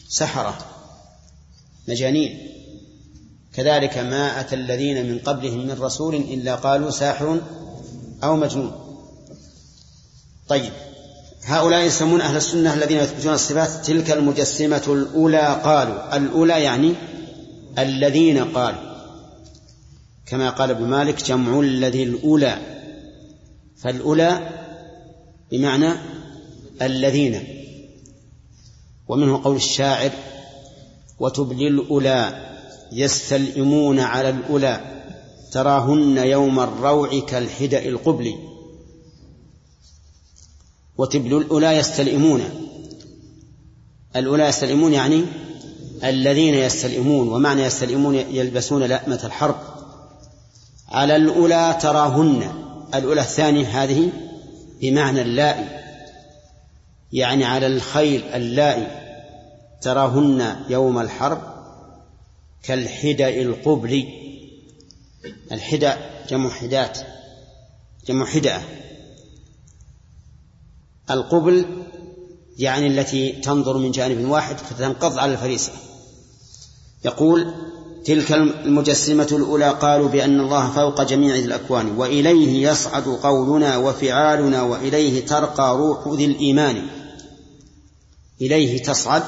B: سحرة مجانين. كذلك ما أتى الذين من قبلهم من رسول إلا قالوا ساحر أو مجنون. طيب هؤلاء يسمون أهل السنة الذين يثبتون الصفات تلك المجسمة الأولى قالوا. الأولى يعني الذين قالوا. كما قال ابن مالك جمع الذي الأولى فالأولى بمعنى الذين ومنه قول الشاعر وتبلي الأولى يستلئمون على الأولى تراهن يوم الروع كالحدأ القبل وتبل الأولى يستلئمون الأولى يستلئمون يعني الذين يستلئمون ومعنى يستلئمون يلبسون لأمة الحرب. على الأولى تراهن الأولى الثانية هذه بمعنى اللائي. يعني على الخيل اللائي تراهن يوم الحرب كالحدأ القبل. الحدأ جمع حدات جمع حدأة. القبل يعني التي تنظر من جانب واحد فتنقض على الفريسة. يقول تلك المجسمة الأولى قالوا بأن الله فوق جميع الأكوان وإليه يصعد قولنا وفعالنا وإليه ترقى روح ذي الإيمان. إليه تصعد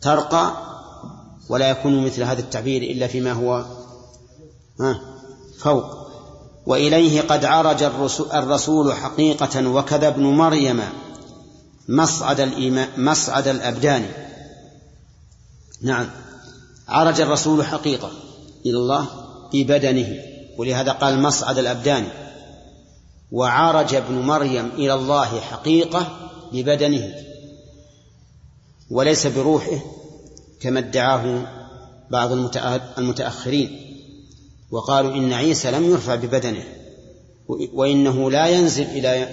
B: ترقى ولا يكون مثل هذا التعبير إلا فيما هو فوق. وإليه قد عرج الرسول حقيقة وكذا ابن مريم مصعد الإيمان مصعد الأبدان. نعم. عرج الرسول حقيقة إلى الله ببدنه ولهذا قال مصعد الأبدان وعرج ابن مريم إلى الله حقيقة ببدنه وليس بروحه كما ادعاه بعض المتأخرين وقالوا إن عيسى لم يرفع ببدنه وإنه لا ينزل إلى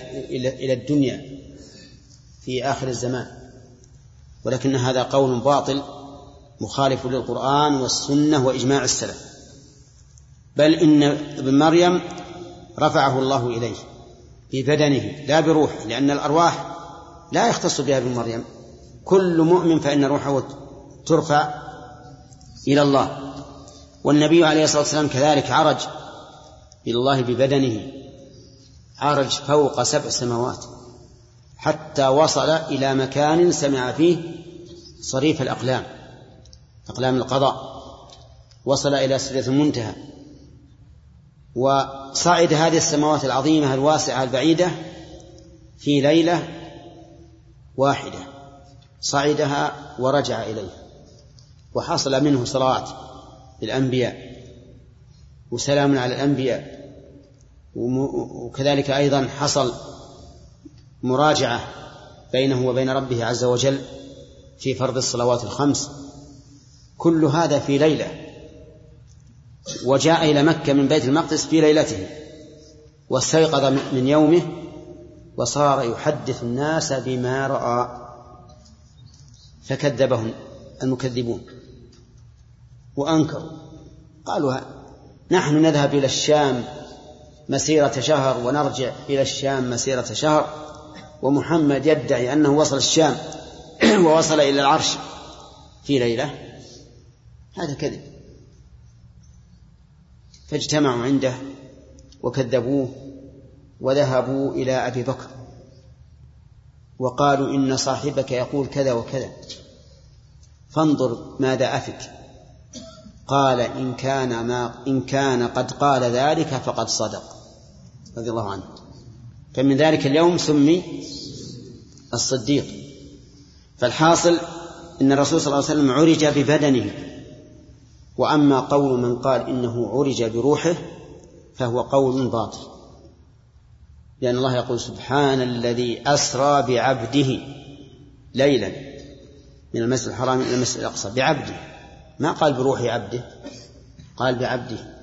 B: إلى الدنيا في آخر الزمان ولكن هذا قول باطل مخالف للقرآن والسنة وإجماع السلف. بل إن ابن مريم رفعه الله إليه ببدنه لا بروحه لأن الأرواح لا يختص بها ابن مريم. كل مؤمن فإن روحه ترفع إلى الله. والنبي عليه الصلاة والسلام كذلك عرج إلى الله ببدنه عرج فوق سبع سماوات حتى وصل إلى مكان سمع فيه صريف الأقلام. أقلام القضاء. وصل إلى سدرة المنتهى. وصعد هذه السماوات العظيمة الواسعة البعيدة في ليلة واحدة. صعدها ورجع إليه. وحصل منه صلوات للأنبياء. وسلام على الأنبياء. وكذلك أيضا حصل مراجعة بينه وبين ربه عز وجل في فرض الصلوات الخمس. كل هذا في ليلة وجاء إلى مكة من بيت المقدس في ليلته واستيقظ من يومه وصار يحدث الناس بما رأى فكذبهم المكذبون وأنكروا قالوا نحن نذهب إلى الشام مسيرة شهر ونرجع إلى الشام مسيرة شهر ومحمد يدعي أنه وصل الشام ووصل إلى العرش في ليلة هذا كذب. فاجتمعوا عنده وكذبوه وذهبوا إلى أبي بكر وقالوا إن صاحبك يقول كذا وكذا. فانظر ماذا أفك. قال إن كان ما إن كان قد قال ذلك فقد صدق. رضي الله عنه. فمن ذلك اليوم سمي الصديق. فالحاصل إن الرسول صلى الله عليه وسلم عرج ببدنه. وأما قول من قال إنه عرج بروحه فهو قول باطل. لأن الله يقول سبحان الذي أسرى بعبده ليلا من المسجد الحرام إلى المسجد الأقصى بعبده. ما قال بروح عبده قال بعبده.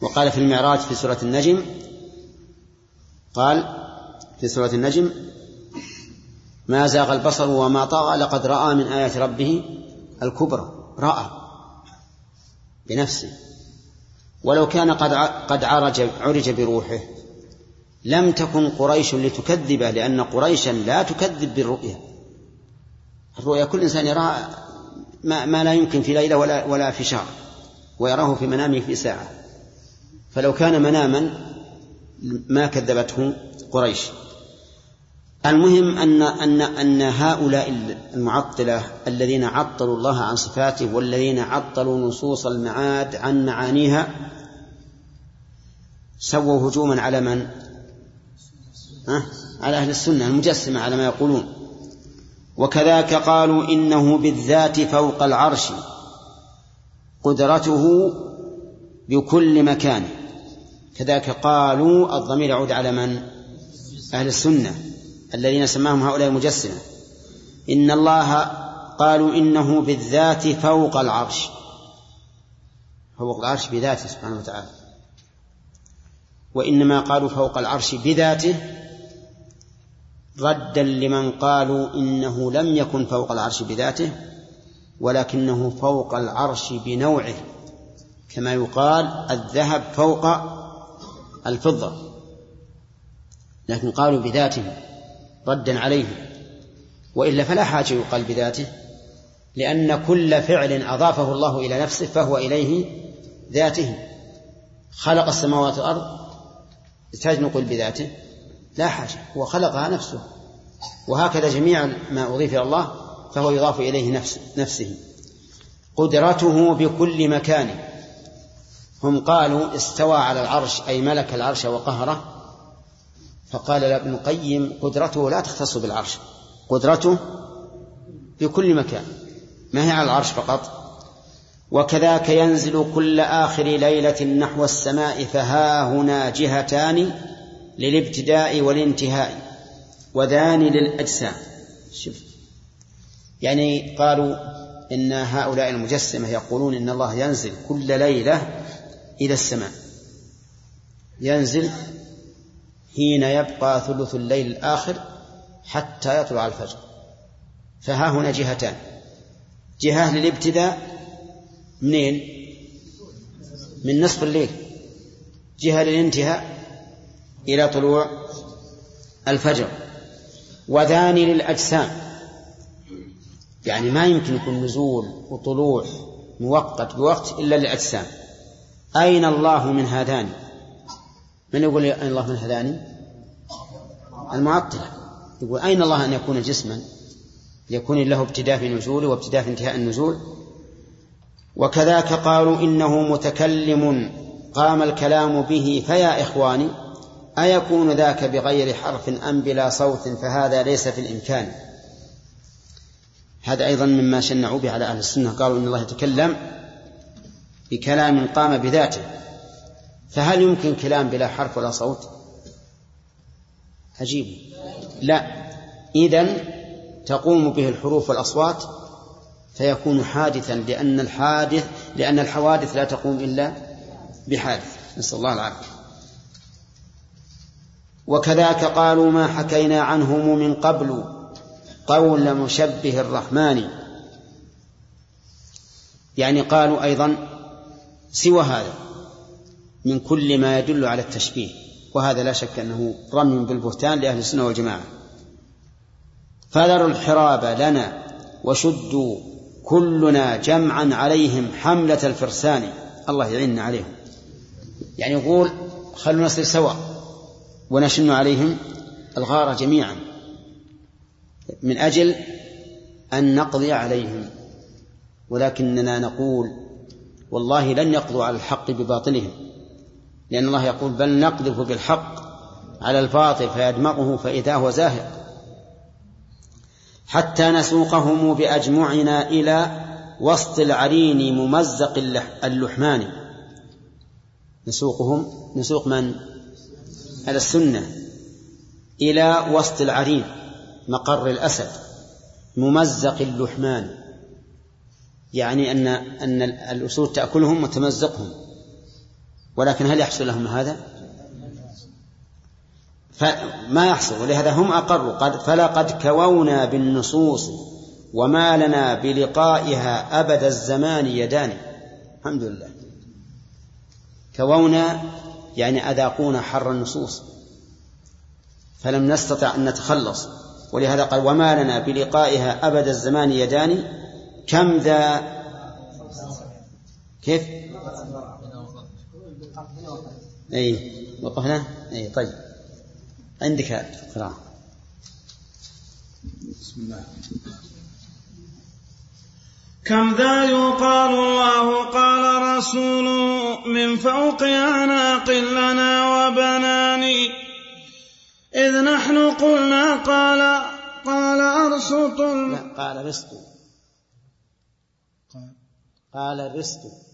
B: وقال في المعراج في سورة النجم قال في سورة النجم ما زاغ البصر وما طغى لقد رأى من آيات ربه الكبرى. رأى. بنفسه. ولو كان قد قد عرج عرج بروحه لم تكن قريش لتكذبه لأن قريشا لا تكذب بالرؤيا. الرؤيا كل إنسان يراها ما, ما لا يمكن في ليلة ولا ولا في شهر ويراه في منامه في ساعة. فلو كان مناما ما كذبته قريش. المهم أن أن أن هؤلاء المعطلة الذين عطلوا الله عن صفاته والذين عطلوا نصوص المعاد عن معانيها سووا هجوما على من؟ ها؟ على أهل السنة المجسمة على ما يقولون وكذاك قالوا إنه بالذات فوق العرش قدرته بكل مكان كذاك قالوا الضمير يعود على من؟ أهل السنة الذين سماهم هؤلاء المجسمة إن الله قالوا إنه بالذات فوق العرش. فوق العرش بذاته سبحانه وتعالى. وإنما قالوا فوق العرش بذاته ردا لمن قالوا إنه لم يكن فوق العرش بذاته ولكنه فوق العرش بنوعه كما يقال الذهب فوق الفضة. لكن قالوا بذاته. ردا عليه وإلا فلا حاجة يقال بذاته لأن كل فعل أضافه الله إلى نفسه فهو إليه ذاته. خلق السماوات والأرض يحتاج نقول بذاته لا حاجة هو خلقها نفسه. وهكذا جميع ما أضيف إلى الله فهو يضاف إليه نفس نفسه. قدرته بكل مكان. هم قالوا استوى على العرش أي ملك العرش وقهره فقال ابن القيم قدرته لا تختص بالعرش قدرته بكل مكان ما هي على العرش فقط؟ وكذاك ينزل كل آخر ليلة نحو السماء فها هنا جهتان للابتداء والانتهاء وذان للأجسام. شوف يعني قالوا إن هؤلاء المجسمة يقولون إن الله ينزل كل ليلة إلى السماء ينزل حين يبقى ثلث الليل الآخر حتى يطلع الفجر. فها هنا جهتان. جهة للابتداء منين؟ من نصف الليل. جهة للانتهاء إلى طلوع الفجر. وذان للأجسام. يعني ما يمكن يكون نزول وطلوع موقت بوقت إلا للأجسام. أين الله من هذان؟ من يقول أين الله من هذان المعطلة. يقول أين الله أن يكون جسما؟ يكون له ابتداء في نزوله وابتداء في انتهاء النزول. وكذاك قالوا إنه متكلم. قام الكلام به. فيا إخواني أيكون ذاك بغير حرف أم بلا صوت؟ فهذا ليس في الإمكان. هذا أيضا مما شنعوا به على أهل السنة. قالوا إن الله يتكلم بكلام قام بذاته. فهل يمكن كلام بلا حرف ولا صوت؟ عجيب. لا. إذن تقوم به الحروف والأصوات فيكون حادثا لأن الحادث لأن الحوادث لا تقوم إلا بحادث. نسأل الله العافية. وكذاك قالوا ما حكينا عنهم من قبل. قول مشبه الرحمن. يعني قالوا أيضا سوى هذا. من كل ما يدل على التشبيه وهذا لا شك أنه رمي بالبهتان لأهل السنة والجماعة. فذروا الحراب لنا وشدوا كلنا جمعا عليهم حملة الفرسان. الله يعيننا عليهم. يعني يقول خلونا نصير سوا ونشن عليهم الغارة جميعا من أجل أن نقضي عليهم. ولكننا نقول والله لن يقضوا على الحق بباطلهم. لأن الله يقول بل نقذف بالحق على الباطل فيدمغه فإذا هو زاهق. حتى نسوقهم بأجمعنا إلى وسط العرين ممزق اللحمان. نسوقهم نسوق من؟ على السنة. إلى وسط العرين مقر الأسد ممزق اللحمان. يعني أن أن الأسود تأكلهم وتمزقهم. ولكن هل يحصل لهم هذا؟ فما يحصل ولهذا هم أقروا قد فلقد كوونا بالنصوص وما لنا بلقائها أبد الزمان يدان. الحمد لله. كوونا يعني أذاقونا حر النصوص. فلم نستطع أن نتخلص. ولهذا قال وما لنا بلقائها أبد الزمان يدان. كم ذا؟ كيف؟ أي وقفنا؟ أي طيب. عندك قراءة بسم الله.
A: كم ذا يقال الله قال رسوله من فوق أعناق لنا وبناني. إذ نحن قلنا قال قال أرسط
B: لا قال رسط قال. رسط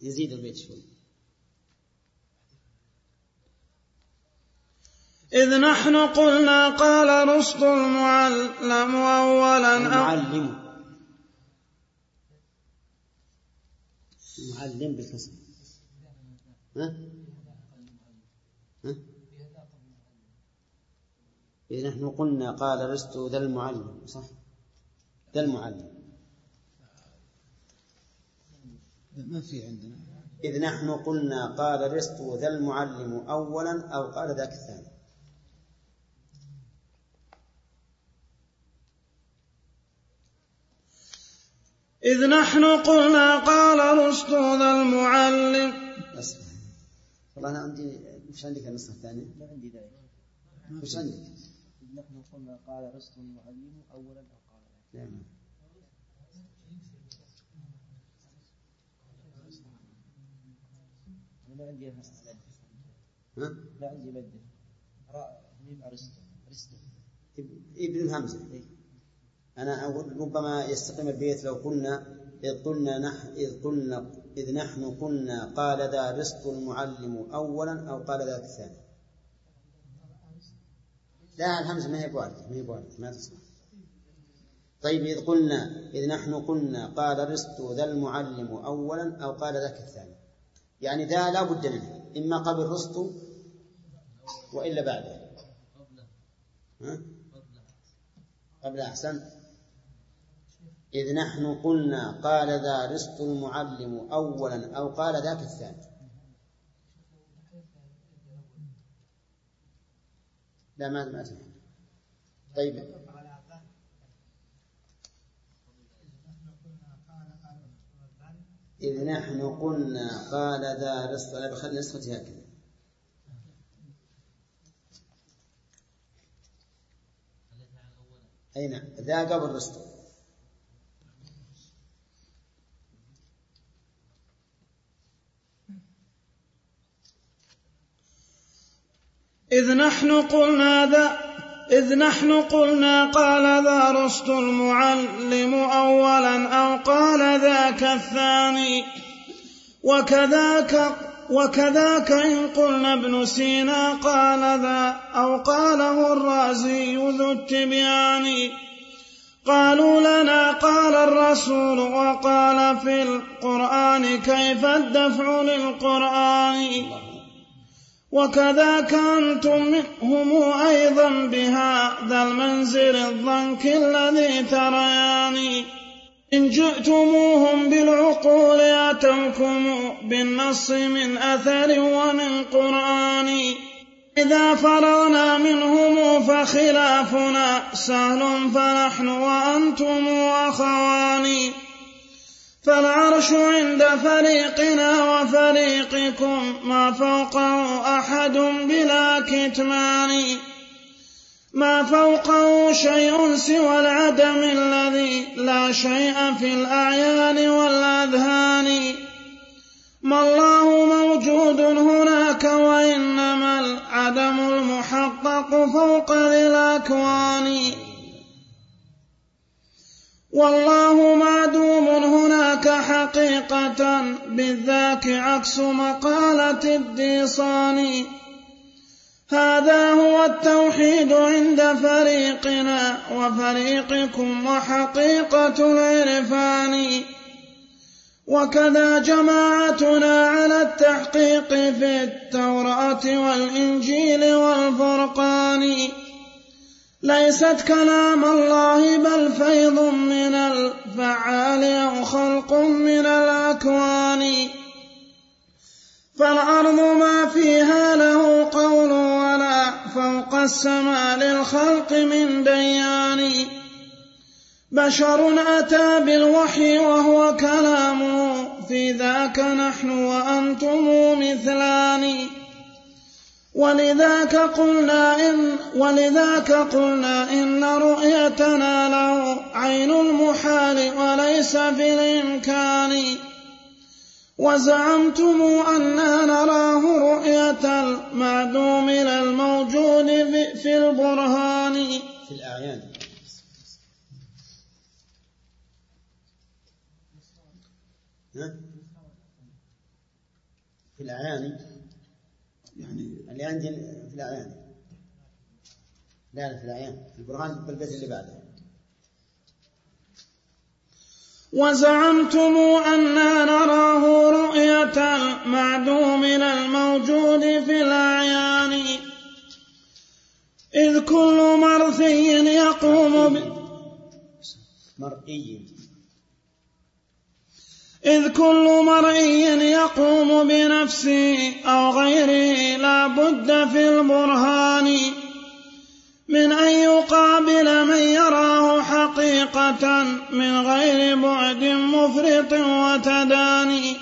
B: يزيد البيت شوي.
A: إذ نحن قلنا قال رسط المعلم أولا
B: المعلم. المعلم بالكسر ها؟ ها؟ إذ نحن قلنا قال رسط ذا المعلم صح؟ ذا المعلم.
A: ما في عندنا
B: إذ نحن قلنا قال رزق ذا المعلم أولا أو قال ذاك الثاني
A: إذ نحن قلنا قال رزق ذا المعلم
B: أصبح. والله أنا عندي مش عندك النص الثاني؟
C: ما عندي ذلك
B: مش عندك؟
C: إذ نحن قلنا قال رزق المعلم أولا أو قال ذاك الثاني
B: نعم.
C: أنا ما عندي
B: ها؟
C: ما عندي مد راء ميم ارسطو أرسطو.
B: إبن همزة أنا أقول ربما يستقيم البيت لو قلنا إذ قلنا نحن إذ قلنا إذ نحن قلنا قال ذا رزق المعلم أولا أو قال ذاك الثاني. لا الهمزة ما هي بواردة ما هي بواردة ما تصلح طيب إذ قلنا إذ نحن قلنا قال رزق ذا المعلم أولا أو قال ذاك الثاني. يعني ذا لا بد منه إما قبل رزق وإلا بعده؟ قبل أحسن. إذ نحن قلنا قال ذا رزق المعلم أولا أو قال ذاك الثاني. لا ما ما أسمع طيب. إذ نحن قلنا قال ذا رزق أنا بخلي نسختي هكذا. أي نعم ذا قبل رزق
A: إذ نحن قلنا ذا إذ نحن قلنا قال ذا رشد المعلم أولا أو قال ذاك الثاني. وكذاك وكذاك إن قلنا ابن سينا قال ذا أو قاله الرازي ذو التبيان. قالوا لنا قال الرسول وقال في القرآن كيف الدفع للقرآن؟ وكذاك أنتم منهم أيضا بهذا المنزل الضنك الذي تريان إن جئتموهم بالعقول أتوكم بالنص من أثر ومن قرآن. إذا فرغنا منهم فخلافنا سهل فنحن وأنتم أخوان. فالعرش عند فريقنا وفريقكم ما فوقه أحد بلا كتمان. ما فوقه شيء سوى العدم الذي لا شيء في الأعيان والأذهان. ما الله موجود هناك وإنما العدم المحقق فوق ذي الأكوان. والله معدوم هناك حقيقة بالذاك عكس مقالة الديصان. هذا هو التوحيد عند فريقنا وفريقكم وحقيقة العرفان. وكذا جماعتنا على التحقيق في التوراة والإنجيل والفرقان. ليست كلام الله بل فيض من الفعال أو خلق من الأكوان. فالأرض ما فيها له قول ولا فوق السماء للخلق من ديان بشر أتى بالوحي وهو كلامه في ذاك نحن وأنتم مثلان. ولذاك قلنا إن ولذاك قلنا إن رؤيتنا له عين المحال وليس في الإمكان وزعمتم أنا نراه رؤية المعدوم إلى الموجود في البرهان.
B: في الأعيان في الأعيان
A: يعني
B: اللي عندي في الأعيان. لا لا في الأعيان. في البرهان بالبيت اللي بعده.
A: وزعمتم أنا نراه رؤية المعدوم إلى الموجود في الأعيان. إذ كل مرثي يقوم ب...
B: مرئي.
A: إذ كل مرئي يقوم بنفسه أو غيره لا بد في البرهان. من أن يقابل من يراه حقيقة من غير بعد مفرط وتداني.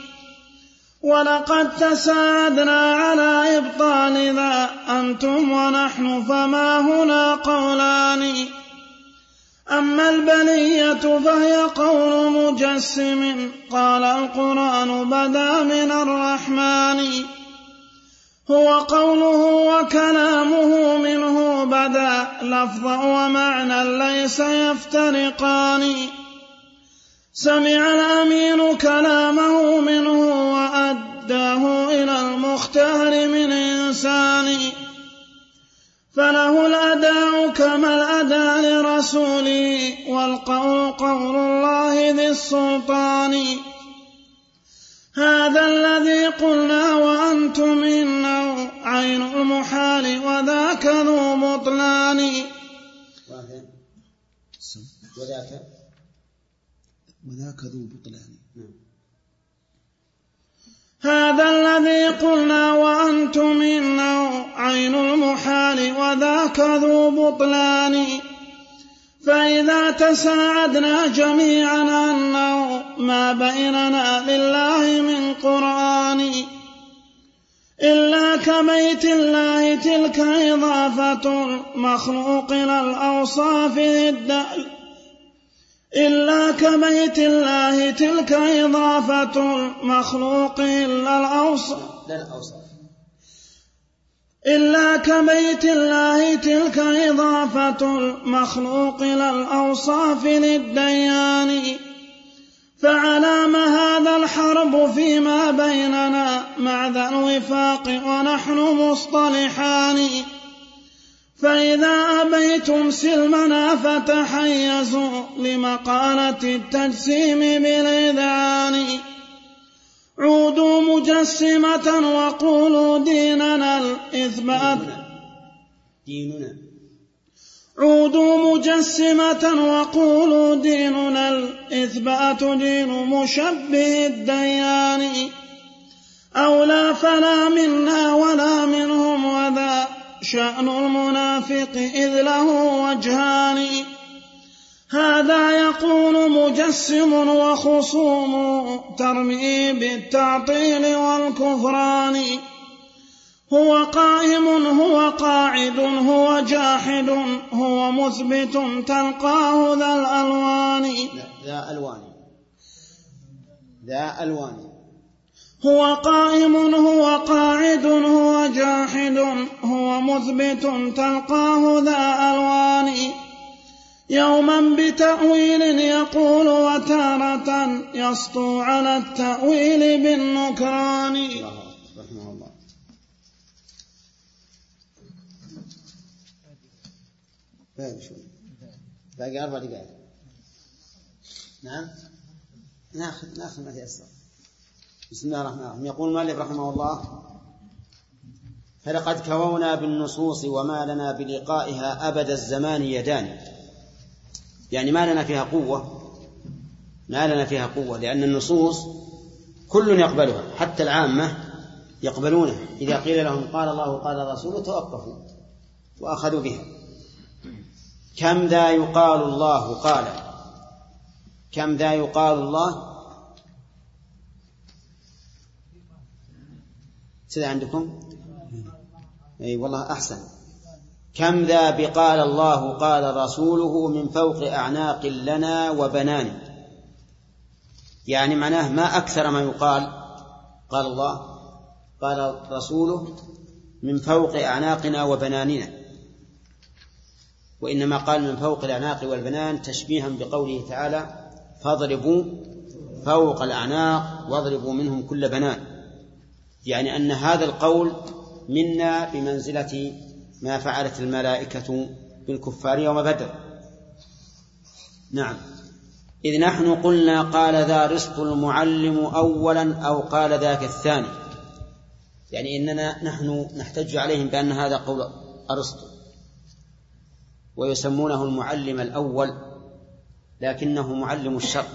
A: ولقد تساعدنا على إبطال ذا أنتم ونحن فما هنا قولان. أما البلية فهي قول مجسم. قال القرآن بدا من الرحمن. هو قوله وكلامه منه بدا لفظا ومعنى ليس يفترقان. سمع الأمين كلامه منه وأداه إلى المختار من إنسان. فله لرسوله والقول قول الله ذي السلطان. هذا الذي قلنا وأنتم إنه عين المحال وذاك ذو بطلان.
B: وذاك؟
D: وذاك ذو بطلان.
A: هذا الذي قلنا وأنتم إنه عين المحال وذاك ذو بطلان. فإذا تساعدنا جميعا أنه ما بيننا لله من قرآن إلا كبيت الله تلك إضافة المخلوق إلى الأوصاف الدال إلا كبيت الله تلك إضافة المخلوق إلى الأوصاف. إلا كبيت الله تلك إضافة المخلوق إلى الأوصاف للديان. فعلام هذا الحرب فيما بيننا مع ذا الوفاق ونحن مصطلحان. فإذا أبيتم سلمنا فتحيزوا لمقالة التجسيم بالإذعان. عودوا مجسمة وقولوا ديننا الإثبات.
B: ديننا.
A: عودوا مجسمة وقولوا ديننا الإثبات. دين مشبه الديان. أو لا فلا منا ولا منهم وذا شأن المنافق إذ له وجهان. هذا يقول مجسم وخصوم ترمي بالتعطيل والكفران. هو قائم هو قاعد هو جاحد هو مثبت تلقاه ذا الألوان.
B: ذا ألوان. ذا ألوان.
A: هو قائم هو قاعد هو جاحد هو مثبت تلقاه ذا ألوان. يوما بتأويل يقول وتارة يسطو على التأويل بالنكران.
B: رحمه الله باقي شوي. باقي أربع دقائق. نعم؟ ناخذ ناخذ ما تيسر. بسم الله الرحمن الرحيم. يقول المؤلف رحمه الله فلقد كوونا بالنصوص وما لنا بلقائها أبد الزمان يدان. يعني ما لنا فيها قوة ما لنا فيها قوة لأن النصوص كل يقبلها حتى العامة يقبلونها. إذا قيل لهم قال الله قال الرسول توقفوا وأخذوا بها. كم ذا يقال الله؟ قال. كم ذا يقال الله؟ كذا عندكم؟ إي والله أحسن. كم ذا بقال الله قال رسوله من فوق أعناق لنا وبنان. يعني معناه ما أكثر ما يقال. قال الله قال رسوله من فوق أعناقنا وبناننا. وإنما قال من فوق الأعناق والبنان تشبيها بقوله تعالى فاضربوا فوق الأعناق واضربوا منهم كل بنان. يعني أن هذا القول منا بمنزلة ما فعلت الملائكة بالكفار يوم بدر. نعم. إذ نحن قلنا قال ذا رزق المعلم أولا أو قال ذاك الثاني. يعني إننا نحن نحتج عليهم بأن هذا قول أرسطو. ويسمونه المعلم الأول لكنه معلم الشر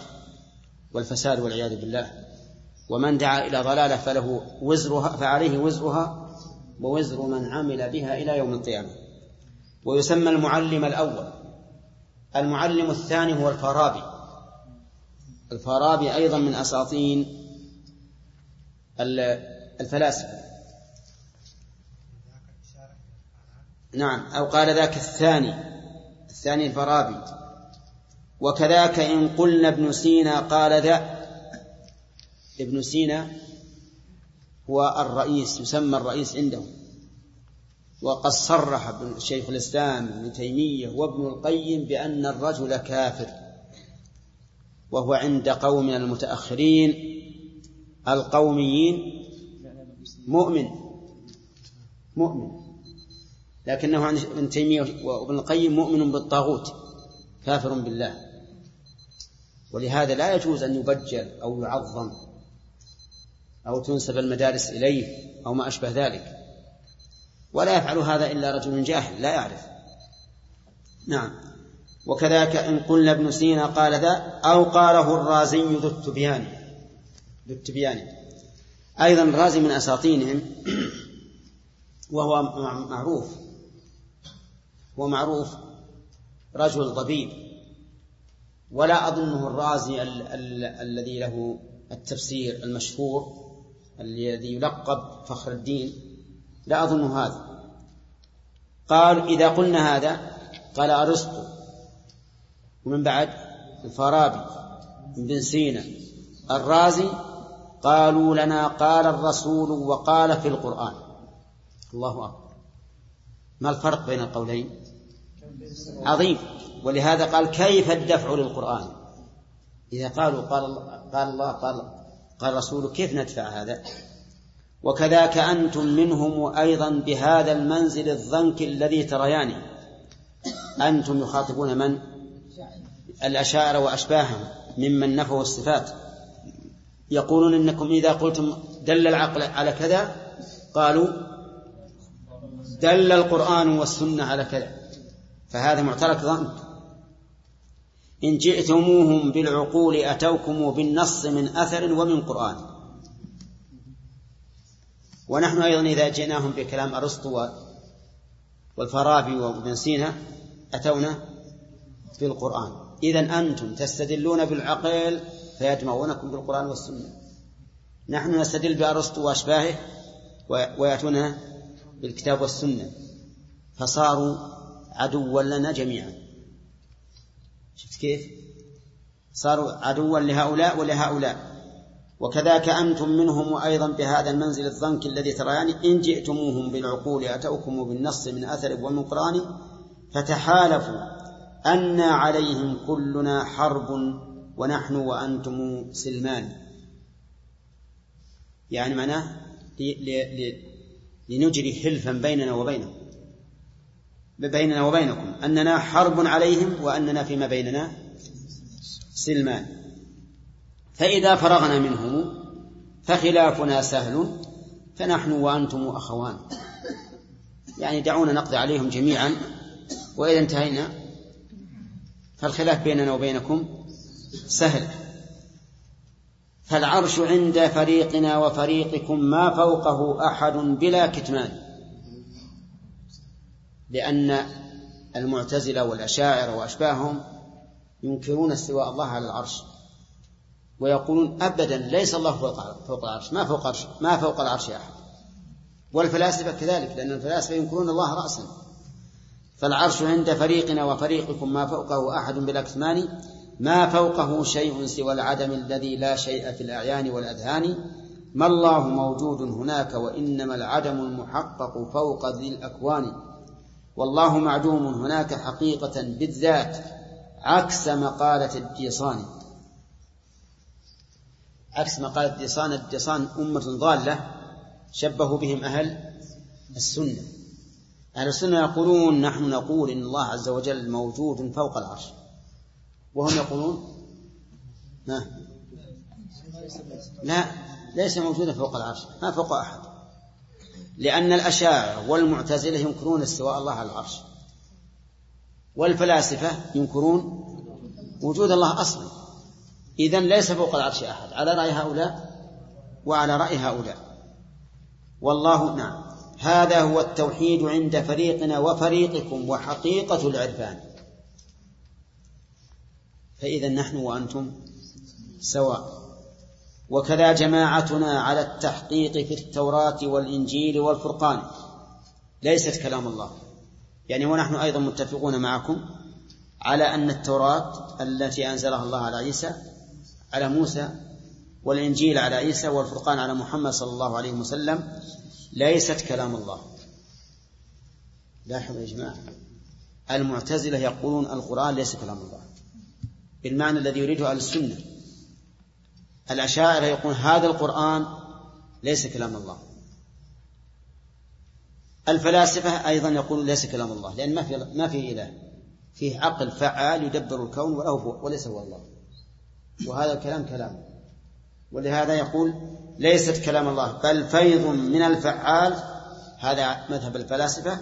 B: والفساد والعياذ بالله. ومن دعا إلى ضلالة فله وزرها فعليه وزرها ووزر من عمل بها إلى يوم القيامة. ويسمى المعلم الأول. المعلم الثاني هو الفارابي. الفارابي أيضا من أساطين الفلاسفة. نعم أو قال ذاك الثاني. الثاني الفارابي. وكذاك إن قلنا ابن سينا قال ذا. ابن سينا هو الرئيس يسمى الرئيس عندهم وقد صرح شيخ الإسلام ابن تيمية وابن القيم بأن الرجل كافر وهو عند قوم المتأخرين القوميين مؤمن مؤمن. لكنه عند ابن تيمية وابن القيم مؤمن بالطاغوت كافر بالله. ولهذا لا يجوز أن يبجل أو يعظم. أو تنسب المدارس إليه أو ما أشبه ذلك. ولا يفعل هذا إلا رجل جاهل لا يعرف. نعم. وكذلك إن قلنا ابن سينا قال ذا أو قاله الرازي ذو التبيان. ذو التبيان. أيضا الرازي من أساطينهم وهو معروف. هو معروف رجل ضبيب ولا أظنه الرازي ال- ال- الذي له التفسير المشهور. الذي يلقب فخر الدين لا أظن هذا. قال إذا قلنا هذا قال أرسطو. ومن بعد الفارابي بن سينا. الرازي قالوا لنا قال الرسول وقال في القرآن. الله أكبر. ما الفرق بين القولين؟ عظيم. ولهذا قال كيف الدفع للقرآن؟ إذا قالوا قال الله قال الله قال قال رسوله كيف ندفع هذا؟ وكذاك أنتم منهم أيضا بهذا المنزل الضنك الذي تريانه أنتم يخاطبون من؟ الأشاعرة وأشباههم ممن نفوا الصفات. يقولون إنكم إذا قلتم دل العقل على كذا قالوا دل القرآن والسنة على كذا. فهذا معترك ضنك إن جئتموهم بالعقول أتوكم بالنص من أثر ومن قرآن. ونحن أيضا إذا جئناهم بكلام أرسطو والفارابي وابن سينا أتونا بالقرآن. إذا أنتم تستدلون بالعقل فيجمعونكم بالقرآن والسنة. نحن نستدل بأرسطو وأشباهه ويأتوننا بالكتاب والسنة. فصاروا عدوا لنا جميعا. شفت كيف؟ صاروا عدوا لهؤلاء ولهؤلاء. وكذاك أنتم منهم أيضا بهذا المنزل الضنك الذي تراني إن جئتموهم بالعقول أتوكم بالنص من أثر ومن قرآن فتحالفوا أنا عليهم كلنا حرب ونحن وأنتم سلمان. يعني معناه لنجري حلفا بيننا وبينهم. بيننا وبينكم أننا حرب عليهم وأننا فيما بيننا سلمان. فإذا فرغنا منهم فخلافنا سهل فنحن وأنتم أخوان. يعني دعونا نقضي عليهم جميعا وإذا انتهينا فالخلاف بيننا وبينكم سهل. فالعرش عند فريقنا وفريقكم ما فوقه أحد بلا كتمان. لأن المعتزلة والأشاعرة وأشباههم ينكرون استواء الله على العرش ويقولون أبدا ليس الله فوق فوق العرش. ما فوق عرش ما فوق العرش أحد. والفلاسفة كذلك لأن الفلاسفة ينكرون الله رأسا. فالعرش عند فريقنا وفريقكم ما فوقه أحد بلا كتمان ما فوقه شيء سوى العدم الذي لا شيء في الأعيان والأذهان. ما الله موجود هناك وإنما العدم المحقق فوق ذي الأكوان. والله معدوم هناك حقيقة بالذات عكس مقالة الديصان. عكس مقالة الديصان الديصان أمة ضالة شبهوا بهم أهل السنة. أهل السنة يقولون نحن نقول إن الله عز وجل موجود فوق العرش. وهم يقولون؟ ما لا ليس موجودا فوق العرش ما فوق أحد. لأن الأشاعرة والمعتزلة ينكرون استواء الله على العرش. والفلاسفة ينكرون وجود الله أصلا. إذا ليس فوق العرش أحد. على رأي هؤلاء وعلى رأي هؤلاء. والله نعم. هذا هو التوحيد عند فريقنا وفريقكم وحقيقة العرفان. فإذا نحن وأنتم سواء. وكذا جماعتنا على التحقيق في التوراة والإنجيل والفرقان. ليست كلام الله. يعني ونحن أيضا متفقون معكم على أن التوراة التي أنزلها الله على عيسى على موسى والإنجيل على عيسى والفرقان على محمد صلى الله عليه وسلم ليست كلام الله. لاحظوا يا جماعة المعتزلة يقولون القرآن ليس كلام الله. بالمعنى الذي يريده أهل السنة. الأشاعرة يقول هذا القرآن ليس كلام الله. الفلاسفة أيضا يقولون ليس كلام الله لأن ما في ما في إله. فيه عقل فعال يدبر الكون وليس هو الله. وهذا الكلام كلام. ولهذا يقول ليست كلام الله بل فيض من الفعال. هذا مذهب الفلاسفة.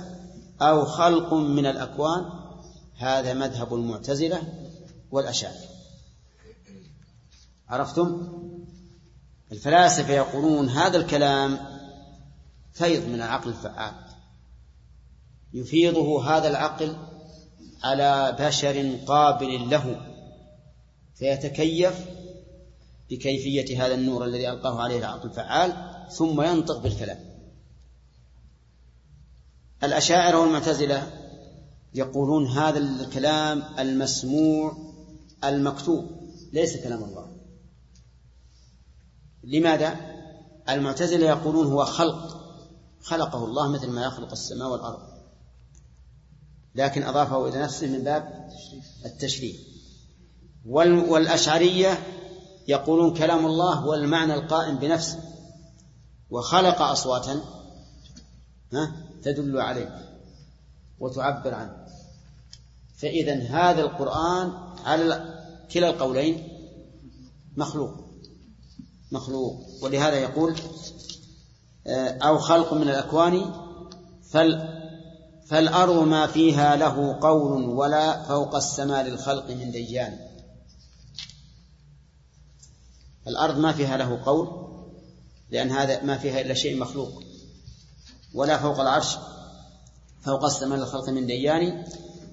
B: أو خلق من الأكوان. هذا مذهب المعتزلة والأشاعرة. عرفتم؟ الفلاسفة يقولون هذا الكلام فيض من العقل الفعال. يفيضه هذا العقل على بشر قابل له. فيتكيف بكيفية هذا النور الذي ألقاه عليه العقل الفعال ثم ينطق بالكلام الأشاعرة والمعتزلة يقولون هذا الكلام المسموع المكتوب ليس كلام الله. لماذا؟ المعتزلة يقولون هو خلق. خلقه الله مثل ما يخلق السماء والأرض. لكن أضافه إلى نفسه من باب التشريف. والأشعرية يقولون كلام الله هو المعنى القائم بنفسه. وخلق أصواتا تدل عليه وتعبر عنه. فإذا هذا القرآن على كلا القولين مخلوق. مخلوق. ولهذا يقول آه، أو خلق من الأكوان فال فالأرض ما فيها له قول ولا فوق السماء للخلق من ديان. الأرض ما فيها له قول لأن هذا ما فيها إلا شيء مخلوق. ولا فوق العرش فوق السماء للخلق من ديان.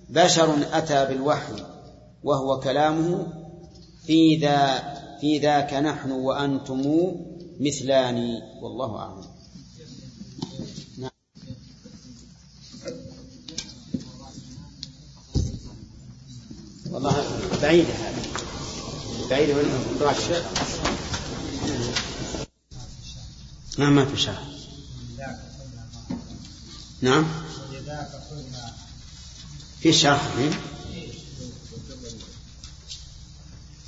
B: بشر أتى بالوحي وهو كلامه في ذا في ذاك نحن وأنتم مثلان والله أعلم. نعم. والله بعيدة هذه. بعيدة من نعم ما في شرح نعم. في شرح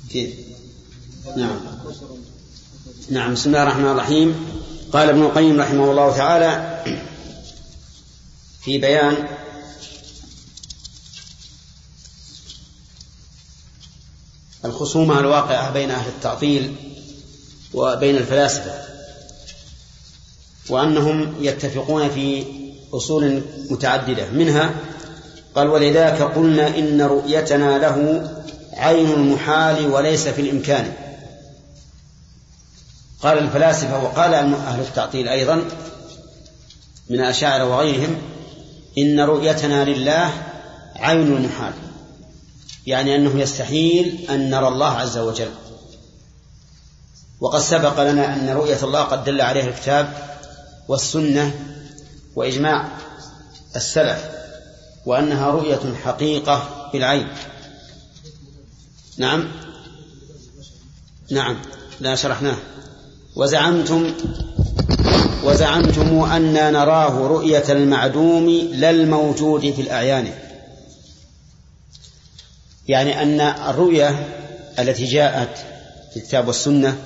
B: كيف نعم. نعم بسم الله الرحمن الرحيم. قال ابن القيم رحمه الله تعالى في بيان الخصومة الواقعة بين أهل التعطيل وبين الفلاسفة وأنهم يتفقون في أصول متعددة. منها قال ولذاك قلنا إن رؤيتنا له عين المحال وليس في الإمكان. قال الفلاسفة وقال أهل التعطيل أيضا من الأشاعرة وغيرهم إن رؤيتنا لله عين المحال يعني أنه يستحيل أن نرى الله عز وجل. وقد سبق لنا أن رؤية الله قد دل عليها الكتاب والسنة وإجماع السلف وأنها رؤية حقيقة بالعين. نعم؟ نعم. لا شرحناه. وزعمتم وزعمتم أن نراه رؤية المعدوم لا الموجود في الأعيان. يعني أن الرؤية التي جاءت في الكتاب والسنة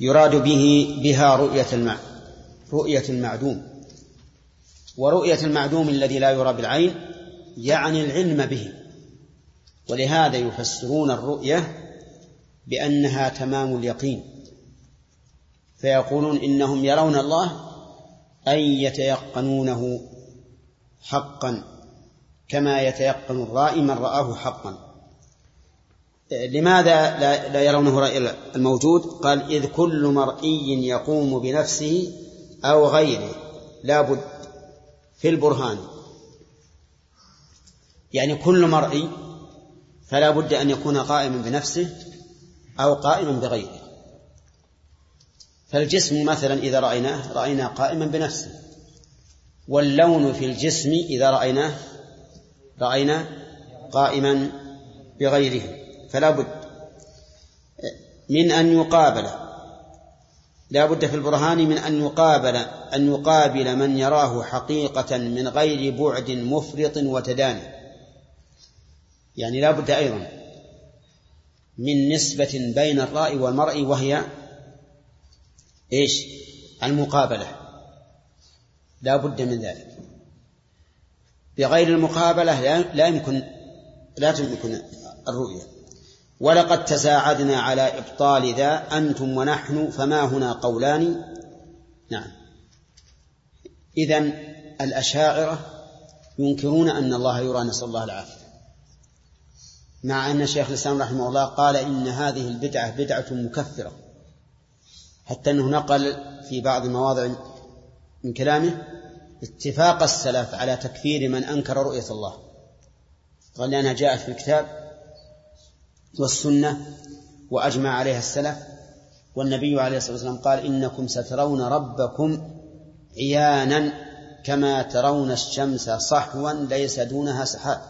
B: يراد به بها رؤية المع رؤية المعدوم. ورؤية المعدوم الذي لا يرى بالعين يعني العلم به. ولهذا يفسرون الرؤية بأنها تمام اليقين. فيقولون إنهم يرون الله أي يتيقنونه حقا كما يتيقن الرائي من رآه حقا. لماذا لا يرونه رأي الموجود؟ قال إذ كل مرئي يقوم بنفسه أو غيره. لا بد في البرهان. يعني كل مرئي فلا بد أن يكون قائما بنفسه أو قائما بغيره. فالجسم مثلا إذا رأيناه رأيناه قائما بنفسه. واللون في الجسم إذا رأيناه رأينا قائما بغيره. فلا بد من أن يقابل. لا بد في البرهان من أن يقابل أن يقابل من يراه حقيقة من غير بعد مفرط وتداني. يعني لا بد أيضا من نسبة بين الرأي والمرء وهي إيش؟ المقابلة. لا بد من ذلك. بغير المقابلة لا يمكن لا تمكن الرؤية. ولقد تساعدنا على إبطال ذا أنتم ونحن فما هنا قولان؟ نعم. إذن الأشاعرة ينكرون أن الله يرى نسأل الله العافية. مع أن شيخ الإسلام رحمه الله قال إن هذه البدعة بدعة مكفرة. حتى أنه نقل في بعض المواضع من كلامه اتفاق السلف على تكفير من أنكر رؤية الله. قال لأنها جاءت في الكتاب والسنة وأجمع عليها السلف والنبي عليه الصلاة والسلام قال إنكم سترون ربكم عيانا كما ترون الشمس صحوا ليس دونها سحاب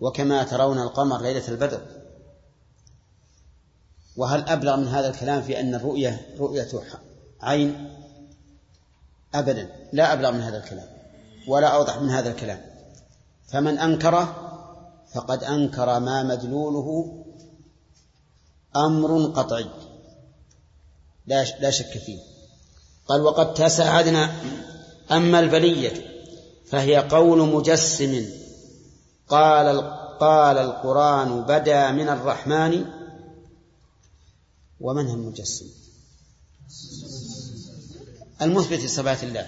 B: وكما ترون القمر ليلة البدر. وهل أبلغ من هذا الكلام في أن الرؤية رؤية عين؟ أبدا لا أبلغ من هذا الكلام ولا أوضح من هذا الكلام. فمن أنكره فقد أنكر ما مدلوله أمر قطعي لا لا شك فيه. قال وقد تساعدنا أما البلية فهي قول مجسم. قال قال القرآن بدا من الرحمن ومن هم المجسم. المثبت صفات الله.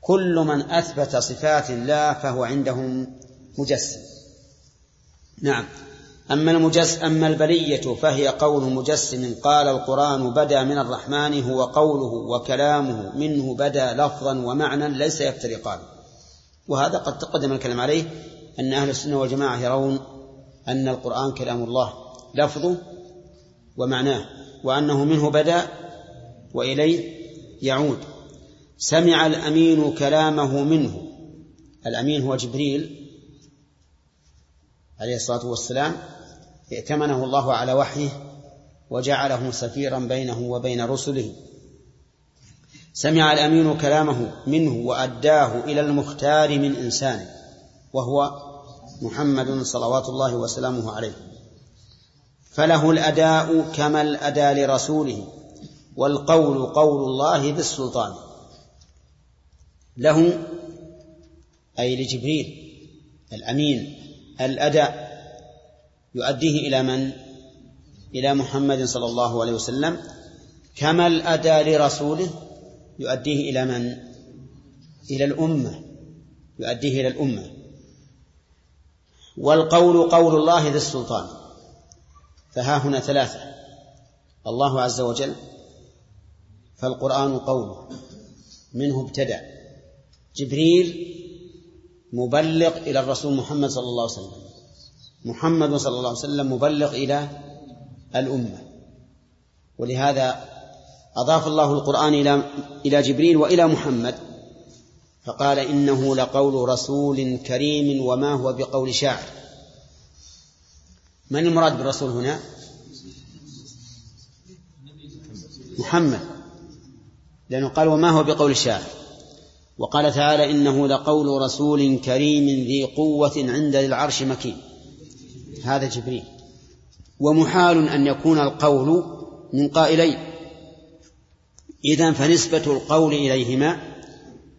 B: كل من أثبت صفات الله فهو عندهم مجسم. نعم. أما المجس أما البلية فهي قول مجسم قال القرآن بدا من الرحمن هو قوله وكلامه منه بدا لفظا ومعنى ليس يفترقان. وهذا قد تقدم الكلام عليه أن أهل السنة والجماعة يرون أن القرآن كلام الله لفظه ومعناه. وأنه منه بدا وإليه يعود. سمع الأمين كلامه منه. الأمين هو جبريل عليه الصلاة والسلام. ائتمنه الله على وحيه وجعله سفيرا بينه وبين رسله. سمع الأمين كلامه منه وأداه إلى المختار من إنسانه وهو محمد صلوات الله وسلامه عليه. فله الأداء كما الأداء لرسوله والقول قول الله بالسلطان له أي لجبريل الأمين الأداء يؤديه إلى من؟ إلى محمد صلى الله عليه وسلم كما الأداء لرسوله يؤديه إلى من؟ إلى الأمة يؤديه إلى الأمة والقول قول الله ذي السلطان فها هنا ثلاثة. الله عز وجل فالقرآن قوله منه ابتدأ. جبريل مبلغ إلى الرسول محمد صلى الله عليه وسلم. محمد صلى الله عليه وسلم مبلغ إلى الأمة. ولهذا أضاف الله القرآن إلى إلى جبريل وإلى محمد فقال إنه لقول رسول كريم وما هو بقول شاعر. من المراد بالرسول هنا؟ محمد. لأنه قال وما هو بقول شاعر وقال تعالى إنه لقول رسول كريم ذي قوة عند العرش مكين. هذا جبريل. ومحال أن يكون القول من قائلين إذا فنسبة القول إليهما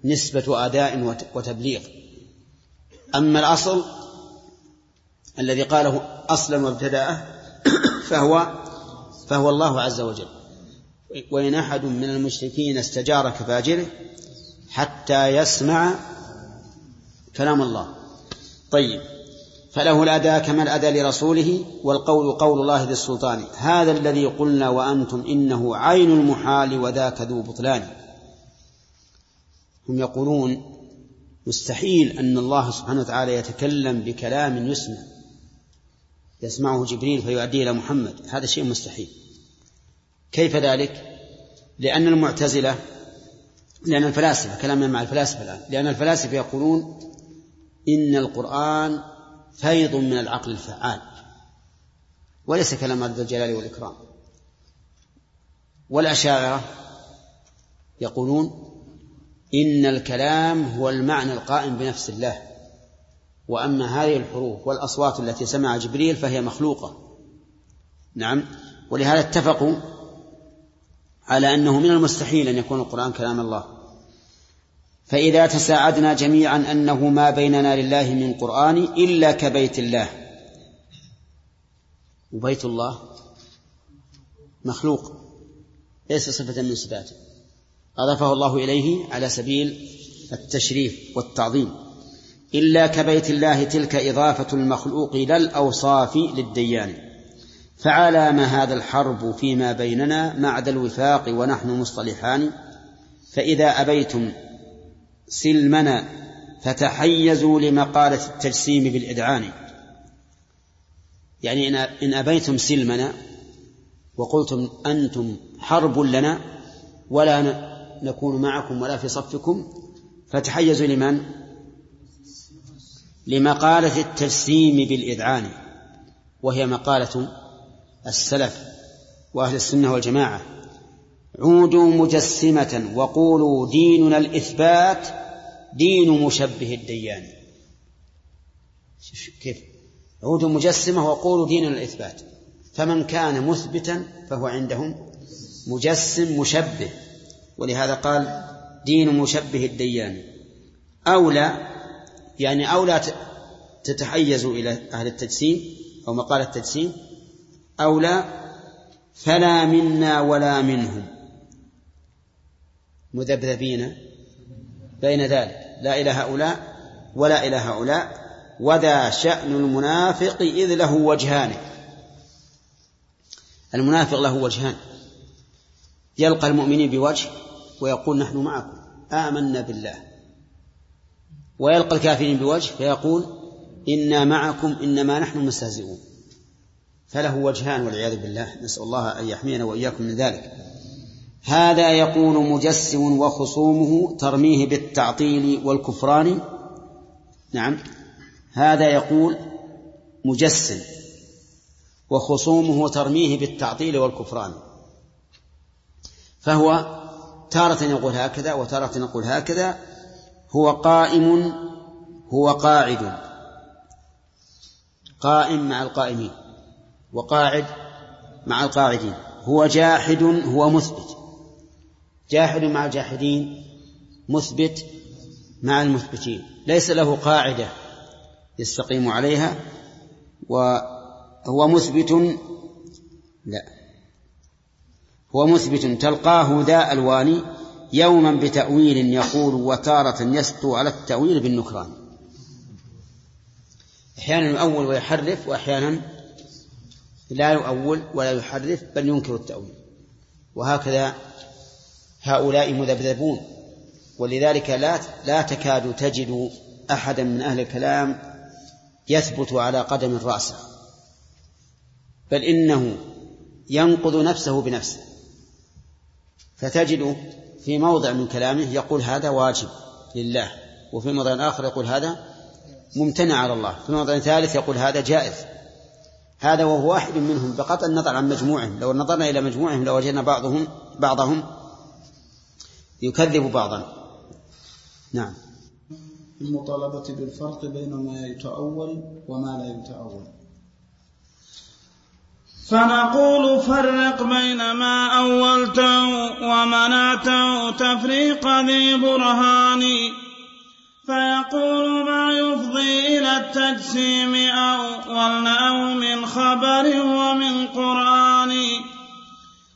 B: نسبة أداء وتبليغ. أما الأصل الذي قاله أصلا وابتدأه فهو فهو الله عز وجل. وإن أحد من المشركين استجارك فاجره حتى يسمع كلام الله. طيب. فله الأداء كما الأداء لرسوله والقول قول الله ذي السلطان. هذا الذي قلنا وأنتم إنه عين المحال وذاك ذو بطلان. هم يقولون مستحيل أن الله سبحانه وتعالى يتكلم بكلام يسمع. يسمعه جبريل فيؤديه إلى محمد. هذا شيء مستحيل. كيف ذلك؟ لأن المعتزلة لأن الفلاسفة كلامنا مع الفلاسفة الآن لأن الفلاسفة يقولون إن القرآن فيض من العقل الفعال. وليس كلام رب الجلال والإكرام. والأشاعرة يقولون إن الكلام هو المعنى القائم بنفس الله. وأما هذه الحروف والأصوات التي سمع جبريل فهي مخلوقة. نعم. ولهذا اتفقوا على أنه من المستحيل أن يكون القرآن كلام الله. فإذا تساعدنا جميعا أنه ما بيننا لله من قرآن إلا كبيت الله. وبيت الله مخلوق ليس صفة من صفاته. أضافه الله إليه على سبيل التشريف والتعظيم. إلا كبيت الله تلك إضافة المخلوق إلى الأوصاف للديان. فعلى ما هذا الحرب فيما بيننا معد الوفاق ونحن مصطلحان. فإذا أبيتم سلمنا فتحيزوا لمقالة التجسيم بالإدعان. يعني إن أبيتم سلمنا وقلتم أنتم حرب لنا ولا نكون معكم ولا في صفكم فتحيزوا لمن؟ لمقالة التجسيم بالإذعان وهي مقالة السلف وأهل السنة والجماعة. عودوا مجسمة وقولوا ديننا الإثبات دين مشبه الديان. كيف. عودوا مجسمة وقولوا ديننا الإثبات. فمن كان مثبتا فهو عندهم مجسم مشبه ولهذا قال دين مشبه الديان. أولى يعني أولى تتحيزوا إلى أهل التجسيم أو مقال التجسيم أولى فلا منا ولا منهم. مذبذبين بين ذلك. لا إلى هؤلاء ولا إلى هؤلاء. وذا شأن المنافق إذ له وجهان. المنافق له وجهان. يلقى المؤمنين بوجه ويقول نحن معكم. آمنا بالله. ويلقى الكافرين بوجه فيقول إنا معكم إنما نحن مستهزئون. فله وجهان والعياذ بالله. نسأل الله أن يحمينا وإياكم من ذلك. هذا يقول مجسم وخصومه ترميه بالتعطيل والكفران. نعم. هذا يقول مجسم وخصومه ترميه بالتعطيل والكفران. فهو تارة يقول هكذا وتارة يقول هكذا. هو قائم هو قاعد. قائم مع القائمين. وقاعد مع القاعدين. هو جاحد هو مثبت. جاحد مع الجاحدين مثبت مع المثبتين. ليس له قاعدة يستقيم عليها وهو مثبت لا. هو مثبت تلقاه ذا ألوان يوما بتأويل يقول وتارة يسطو على التأويل بالنكران. أحيانا يؤول ويحرف وأحيانا لا يؤول ولا يحرف بل ينكر التأويل. وهكذا هؤلاء مذبذبون. ولذلك لا لا تكاد تجد أحدا من أهل الكلام يثبت على قدم رأسه بل إنه ينقض نفسه بنفسه. فتجد في موضع من كلامه يقول هذا واجب لله وفي موضع آخر يقول هذا ممتنع على الله في موضع ثالث يقول هذا جائز. هذا وهو واحد منهم بقطع النظر عن مجموعهم لو نظرنا إلى مجموعهم لوجدنا بعضهم بعضهم يكذب بعضا. نعم.
A: المطالبة بالفرق بين ما يتأول وما لا يتأول. فنقول فرق بين ما أولته ومنعته تفريق ذي برهان. فيقول ما يفضي إلى التجسيم أولناه من خبر ومن قرآن.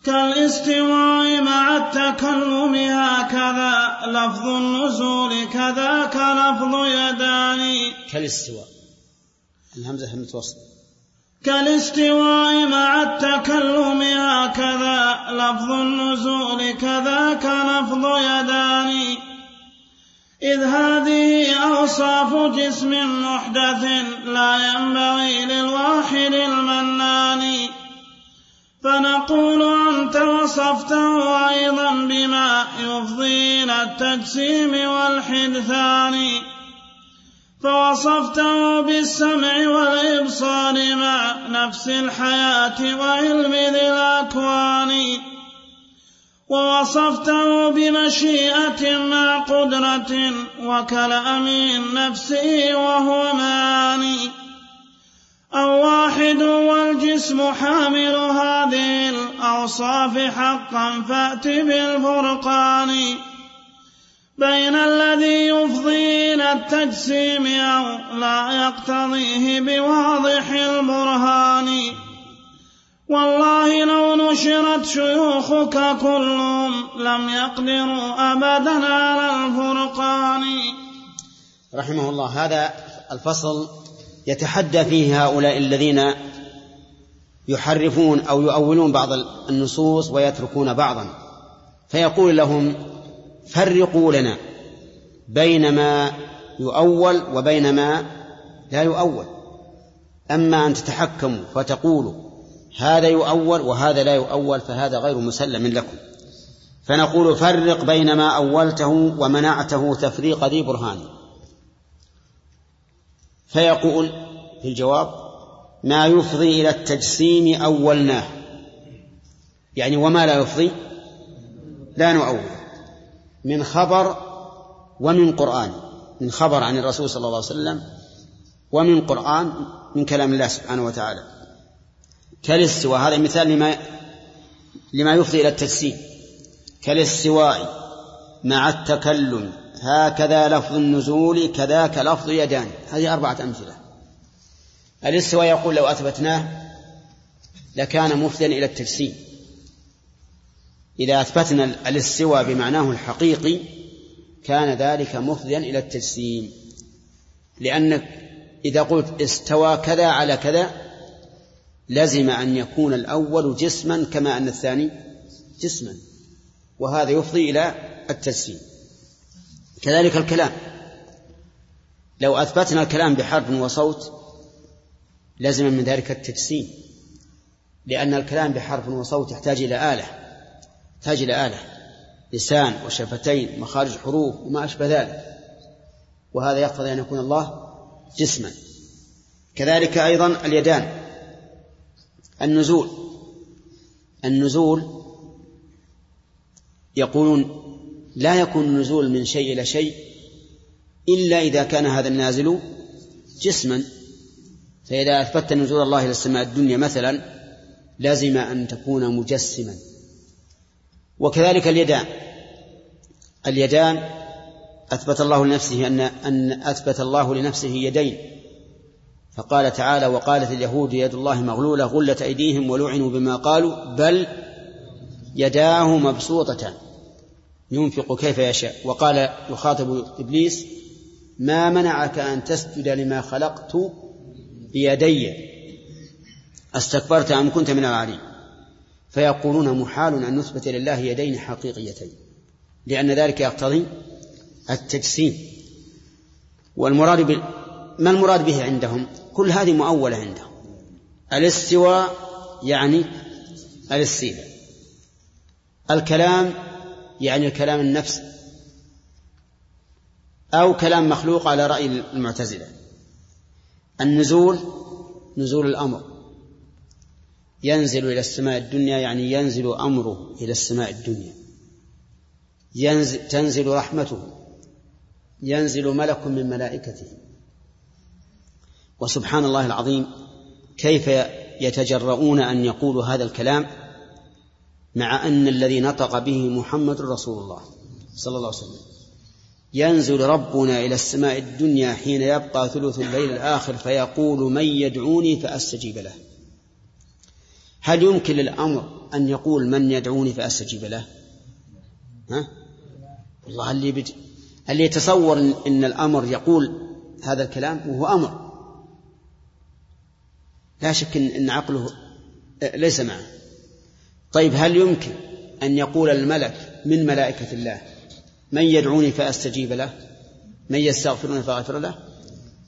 A: كالاستواء مع التكلم هكذا لفظ النزول كذاك لفظ يدان.
B: كالاستواء. الهمزة همزة وصل
A: كالاستواء مع التكلم هكذا لفظ النزول كذاك لفظ يدان. إذ هذه أوصاف جسم محدث لا ينبغي للواحد المنان. فنقول أنت وصفته أيضا بما يفضي إلى التجسيم والحدثان. فوصفته بالسمع والإبصار مع نفس الحياة وعلم ذي الأكوان. ووصفته بمشيئة مع قدرة وكلام نفسه وهو معاني أو واحد والجسم حامل هذه الأوصاف حقا فأت بالفرقان. بين الذي يفضي إلى التجسيم أو لا يقتضيه بواضح البرهان. والله لو نشرت شيوخك كلهم لم يقدروا أبدا على الفرقان.
B: رحمه الله هذا الفصل يتحدى فيه هؤلاء الذين يحرفون أو يؤولون بعض النصوص ويتركون بعضا. فيقول لهم فرقوا لنا بين ما يؤول وبين ما لا يؤول. أما أن تتحكموا فتقولوا هذا يؤول وهذا لا يؤول فهذا غير مسلم لكم. فنقول فرق بين ما أولته ومنعته تفريق ذي برهان. فيقول في الجواب ما يفضي إلى التجسيم أولناه. يعني وما لا يفضي لا نؤول. من خبر ومن قرآن من خبر عن الرسول صلى الله عليه وسلم ومن قرآن من كلام الله سبحانه وتعالى. كالاستواء هذا مثال لما لما يفضي إلى التجسيم. كالاستواء مع التكلم هكذا لفظ النزول كذاك لفظ يدان. هذه أربعة أمثلة. الاستواء يقول لو أثبتناه لكان مفضيا إلى التجسيم. إذا أثبتنا الاستواء بمعناه الحقيقي كان ذلك مفضيا إلى التجسيم. لأنك إذا قلت استوى كذا على كذا لزم أن يكون الأول جسما كما أن الثاني جسما. وهذا يفضي إلى التجسيم. كذلك الكلام. لو أثبتنا الكلام بحرف وصوت لزم من ذلك التجسيم. لأن الكلام بحرف وصوت يحتاج إلى آلة. يحتاج إلى آلة لسان وشفتين مخارج حروف وما أشبه ذلك. وهذا يقتضي أن يكون الله جسما. كذلك أيضا اليدان النزول. النزول يقولون لا يكون النزول من شيء إلى شيء إلا إذا كان هذا النازل جسما. فإذا أثبت نزول الله إلى السماء الدنيا مثلا لازم أن تكون مجسما. وكذلك اليدان. اليدان أثبت الله لنفسه أن أن أثبت الله لنفسه يدين. فقال تعالى وقالت اليهود يد الله مغلولة غلت أيديهم ولعنوا بما قالوا بل يداه مبسوطتان ينفق كيف يشاء. وقال يخاطب إبليس ما منعك أن تسجد لما خلقت بيدي؟ أستكبرت أم كنت من العالين؟ فيقولون محال أن نثبت لله يدين حقيقيتين لأن ذلك يقتضي التجسيم. والمراد ب... ما المراد به عندهم؟ كل هذه مؤولة عندهم. الاستواء يعني الاستيلاء. الكلام يعني الكلام النفس. أو كلام مخلوق على رأي المعتزلة. النزول نزول الأمر. ينزل إلى السماء الدنيا يعني ينزل أمره إلى السماء الدنيا. ينزل تنزل رحمته. ينزل ملك من ملائكته. وسبحان الله العظيم كيف يتجرؤون أن يقولوا هذا الكلام؟ مع أن الذي نطق به محمد رسول الله صلى الله عليه وسلم. ينزل ربنا إلى السماء الدنيا حين يبقى ثلث الليل الآخر فيقول من يدعوني فأستجيب له. هل يمكن للأمر أن يقول من يدعوني فأستجيب له؟ ها؟ والله اللي بج... اللي يتصور إن الأمر يقول هذا الكلام؟ وهو أمر. لا شك إن عقله ليس معه. طيب هل يمكن أن يقول الملك من ملائكة الله من يدعوني فأستجيب له؟ من يستغفرون فأغفر له؟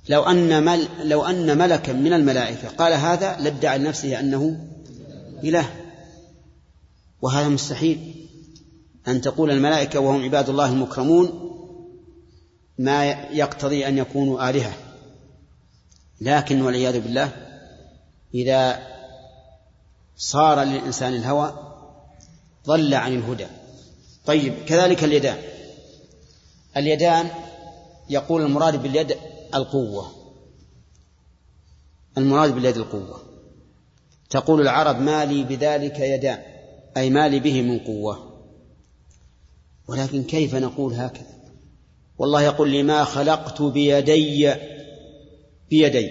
B: لو أن مل لو أن ملكا من الملائكة قال هذا لادعى لنفسه أنه إله وهذا مستحيل. أن تقول الملائكة وهم عباد الله المكرمون ما يقتضي أن يكونوا آلهة. لكن والعياذ بالله إذا صار للإنسان الهوى ضل عن الهدى. طيب كذلك اليدان. اليدان يقول المراد باليد القوة. المراد باليد القوة. تقول العرب ما لي بذلك يدان أي ما لي به من قوة. ولكن كيف نقول هكذا؟ والله يقول لي ما خلقت بيدي بيدي.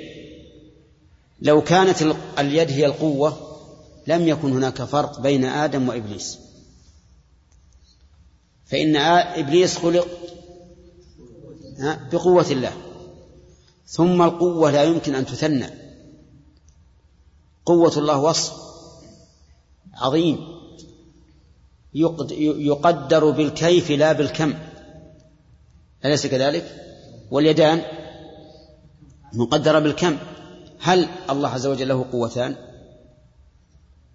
B: لو كانت اليد هي القوة لم يكن هناك فرق بين آدم وإبليس. فإن إبليس خلق بقوة الله. ثم القوة لا يمكن أن تثنى. قوة الله وصف عظيم. يقدر بالكيف لا بالكم. أليس كذلك؟ واليدان مقدرة بالكم. هل الله عز وجل له قوتان؟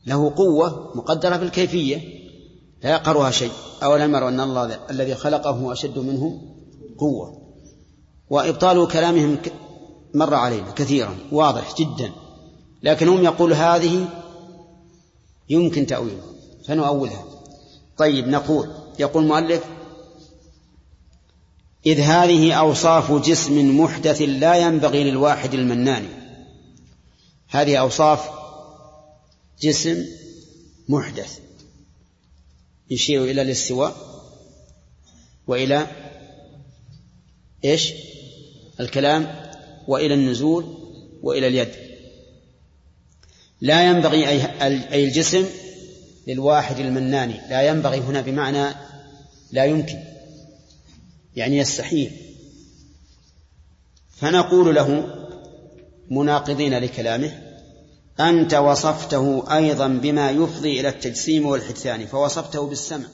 B: له قوة مقدرة بالكيفية. لا يقرها شيء. أولم يروا أن الله الذي خلقه أشد منه قوة. وإبطال كلامهم مر علينا كثيرا. واضح جدا. لكن هم يقول هذه يمكن تأويلها فنؤولها طيب نقول يقول المؤلف إذ هذه أوصاف جسم محدث لا ينبغي للواحد المنان. هذه أوصاف جسم محدث. يشير إلى الاستواء وإلى إيش؟ الكلام وإلى النزول وإلى اليد. لا ينبغي أي الجسم للواحد المناني لا ينبغي هنا بمعنى لا يمكن. يعني يستحيل فنقول له مناقضين لكلامه أنت وصفته أيضا بما يفضي إلى التجسيم والحدثان فوصفته بالسمع.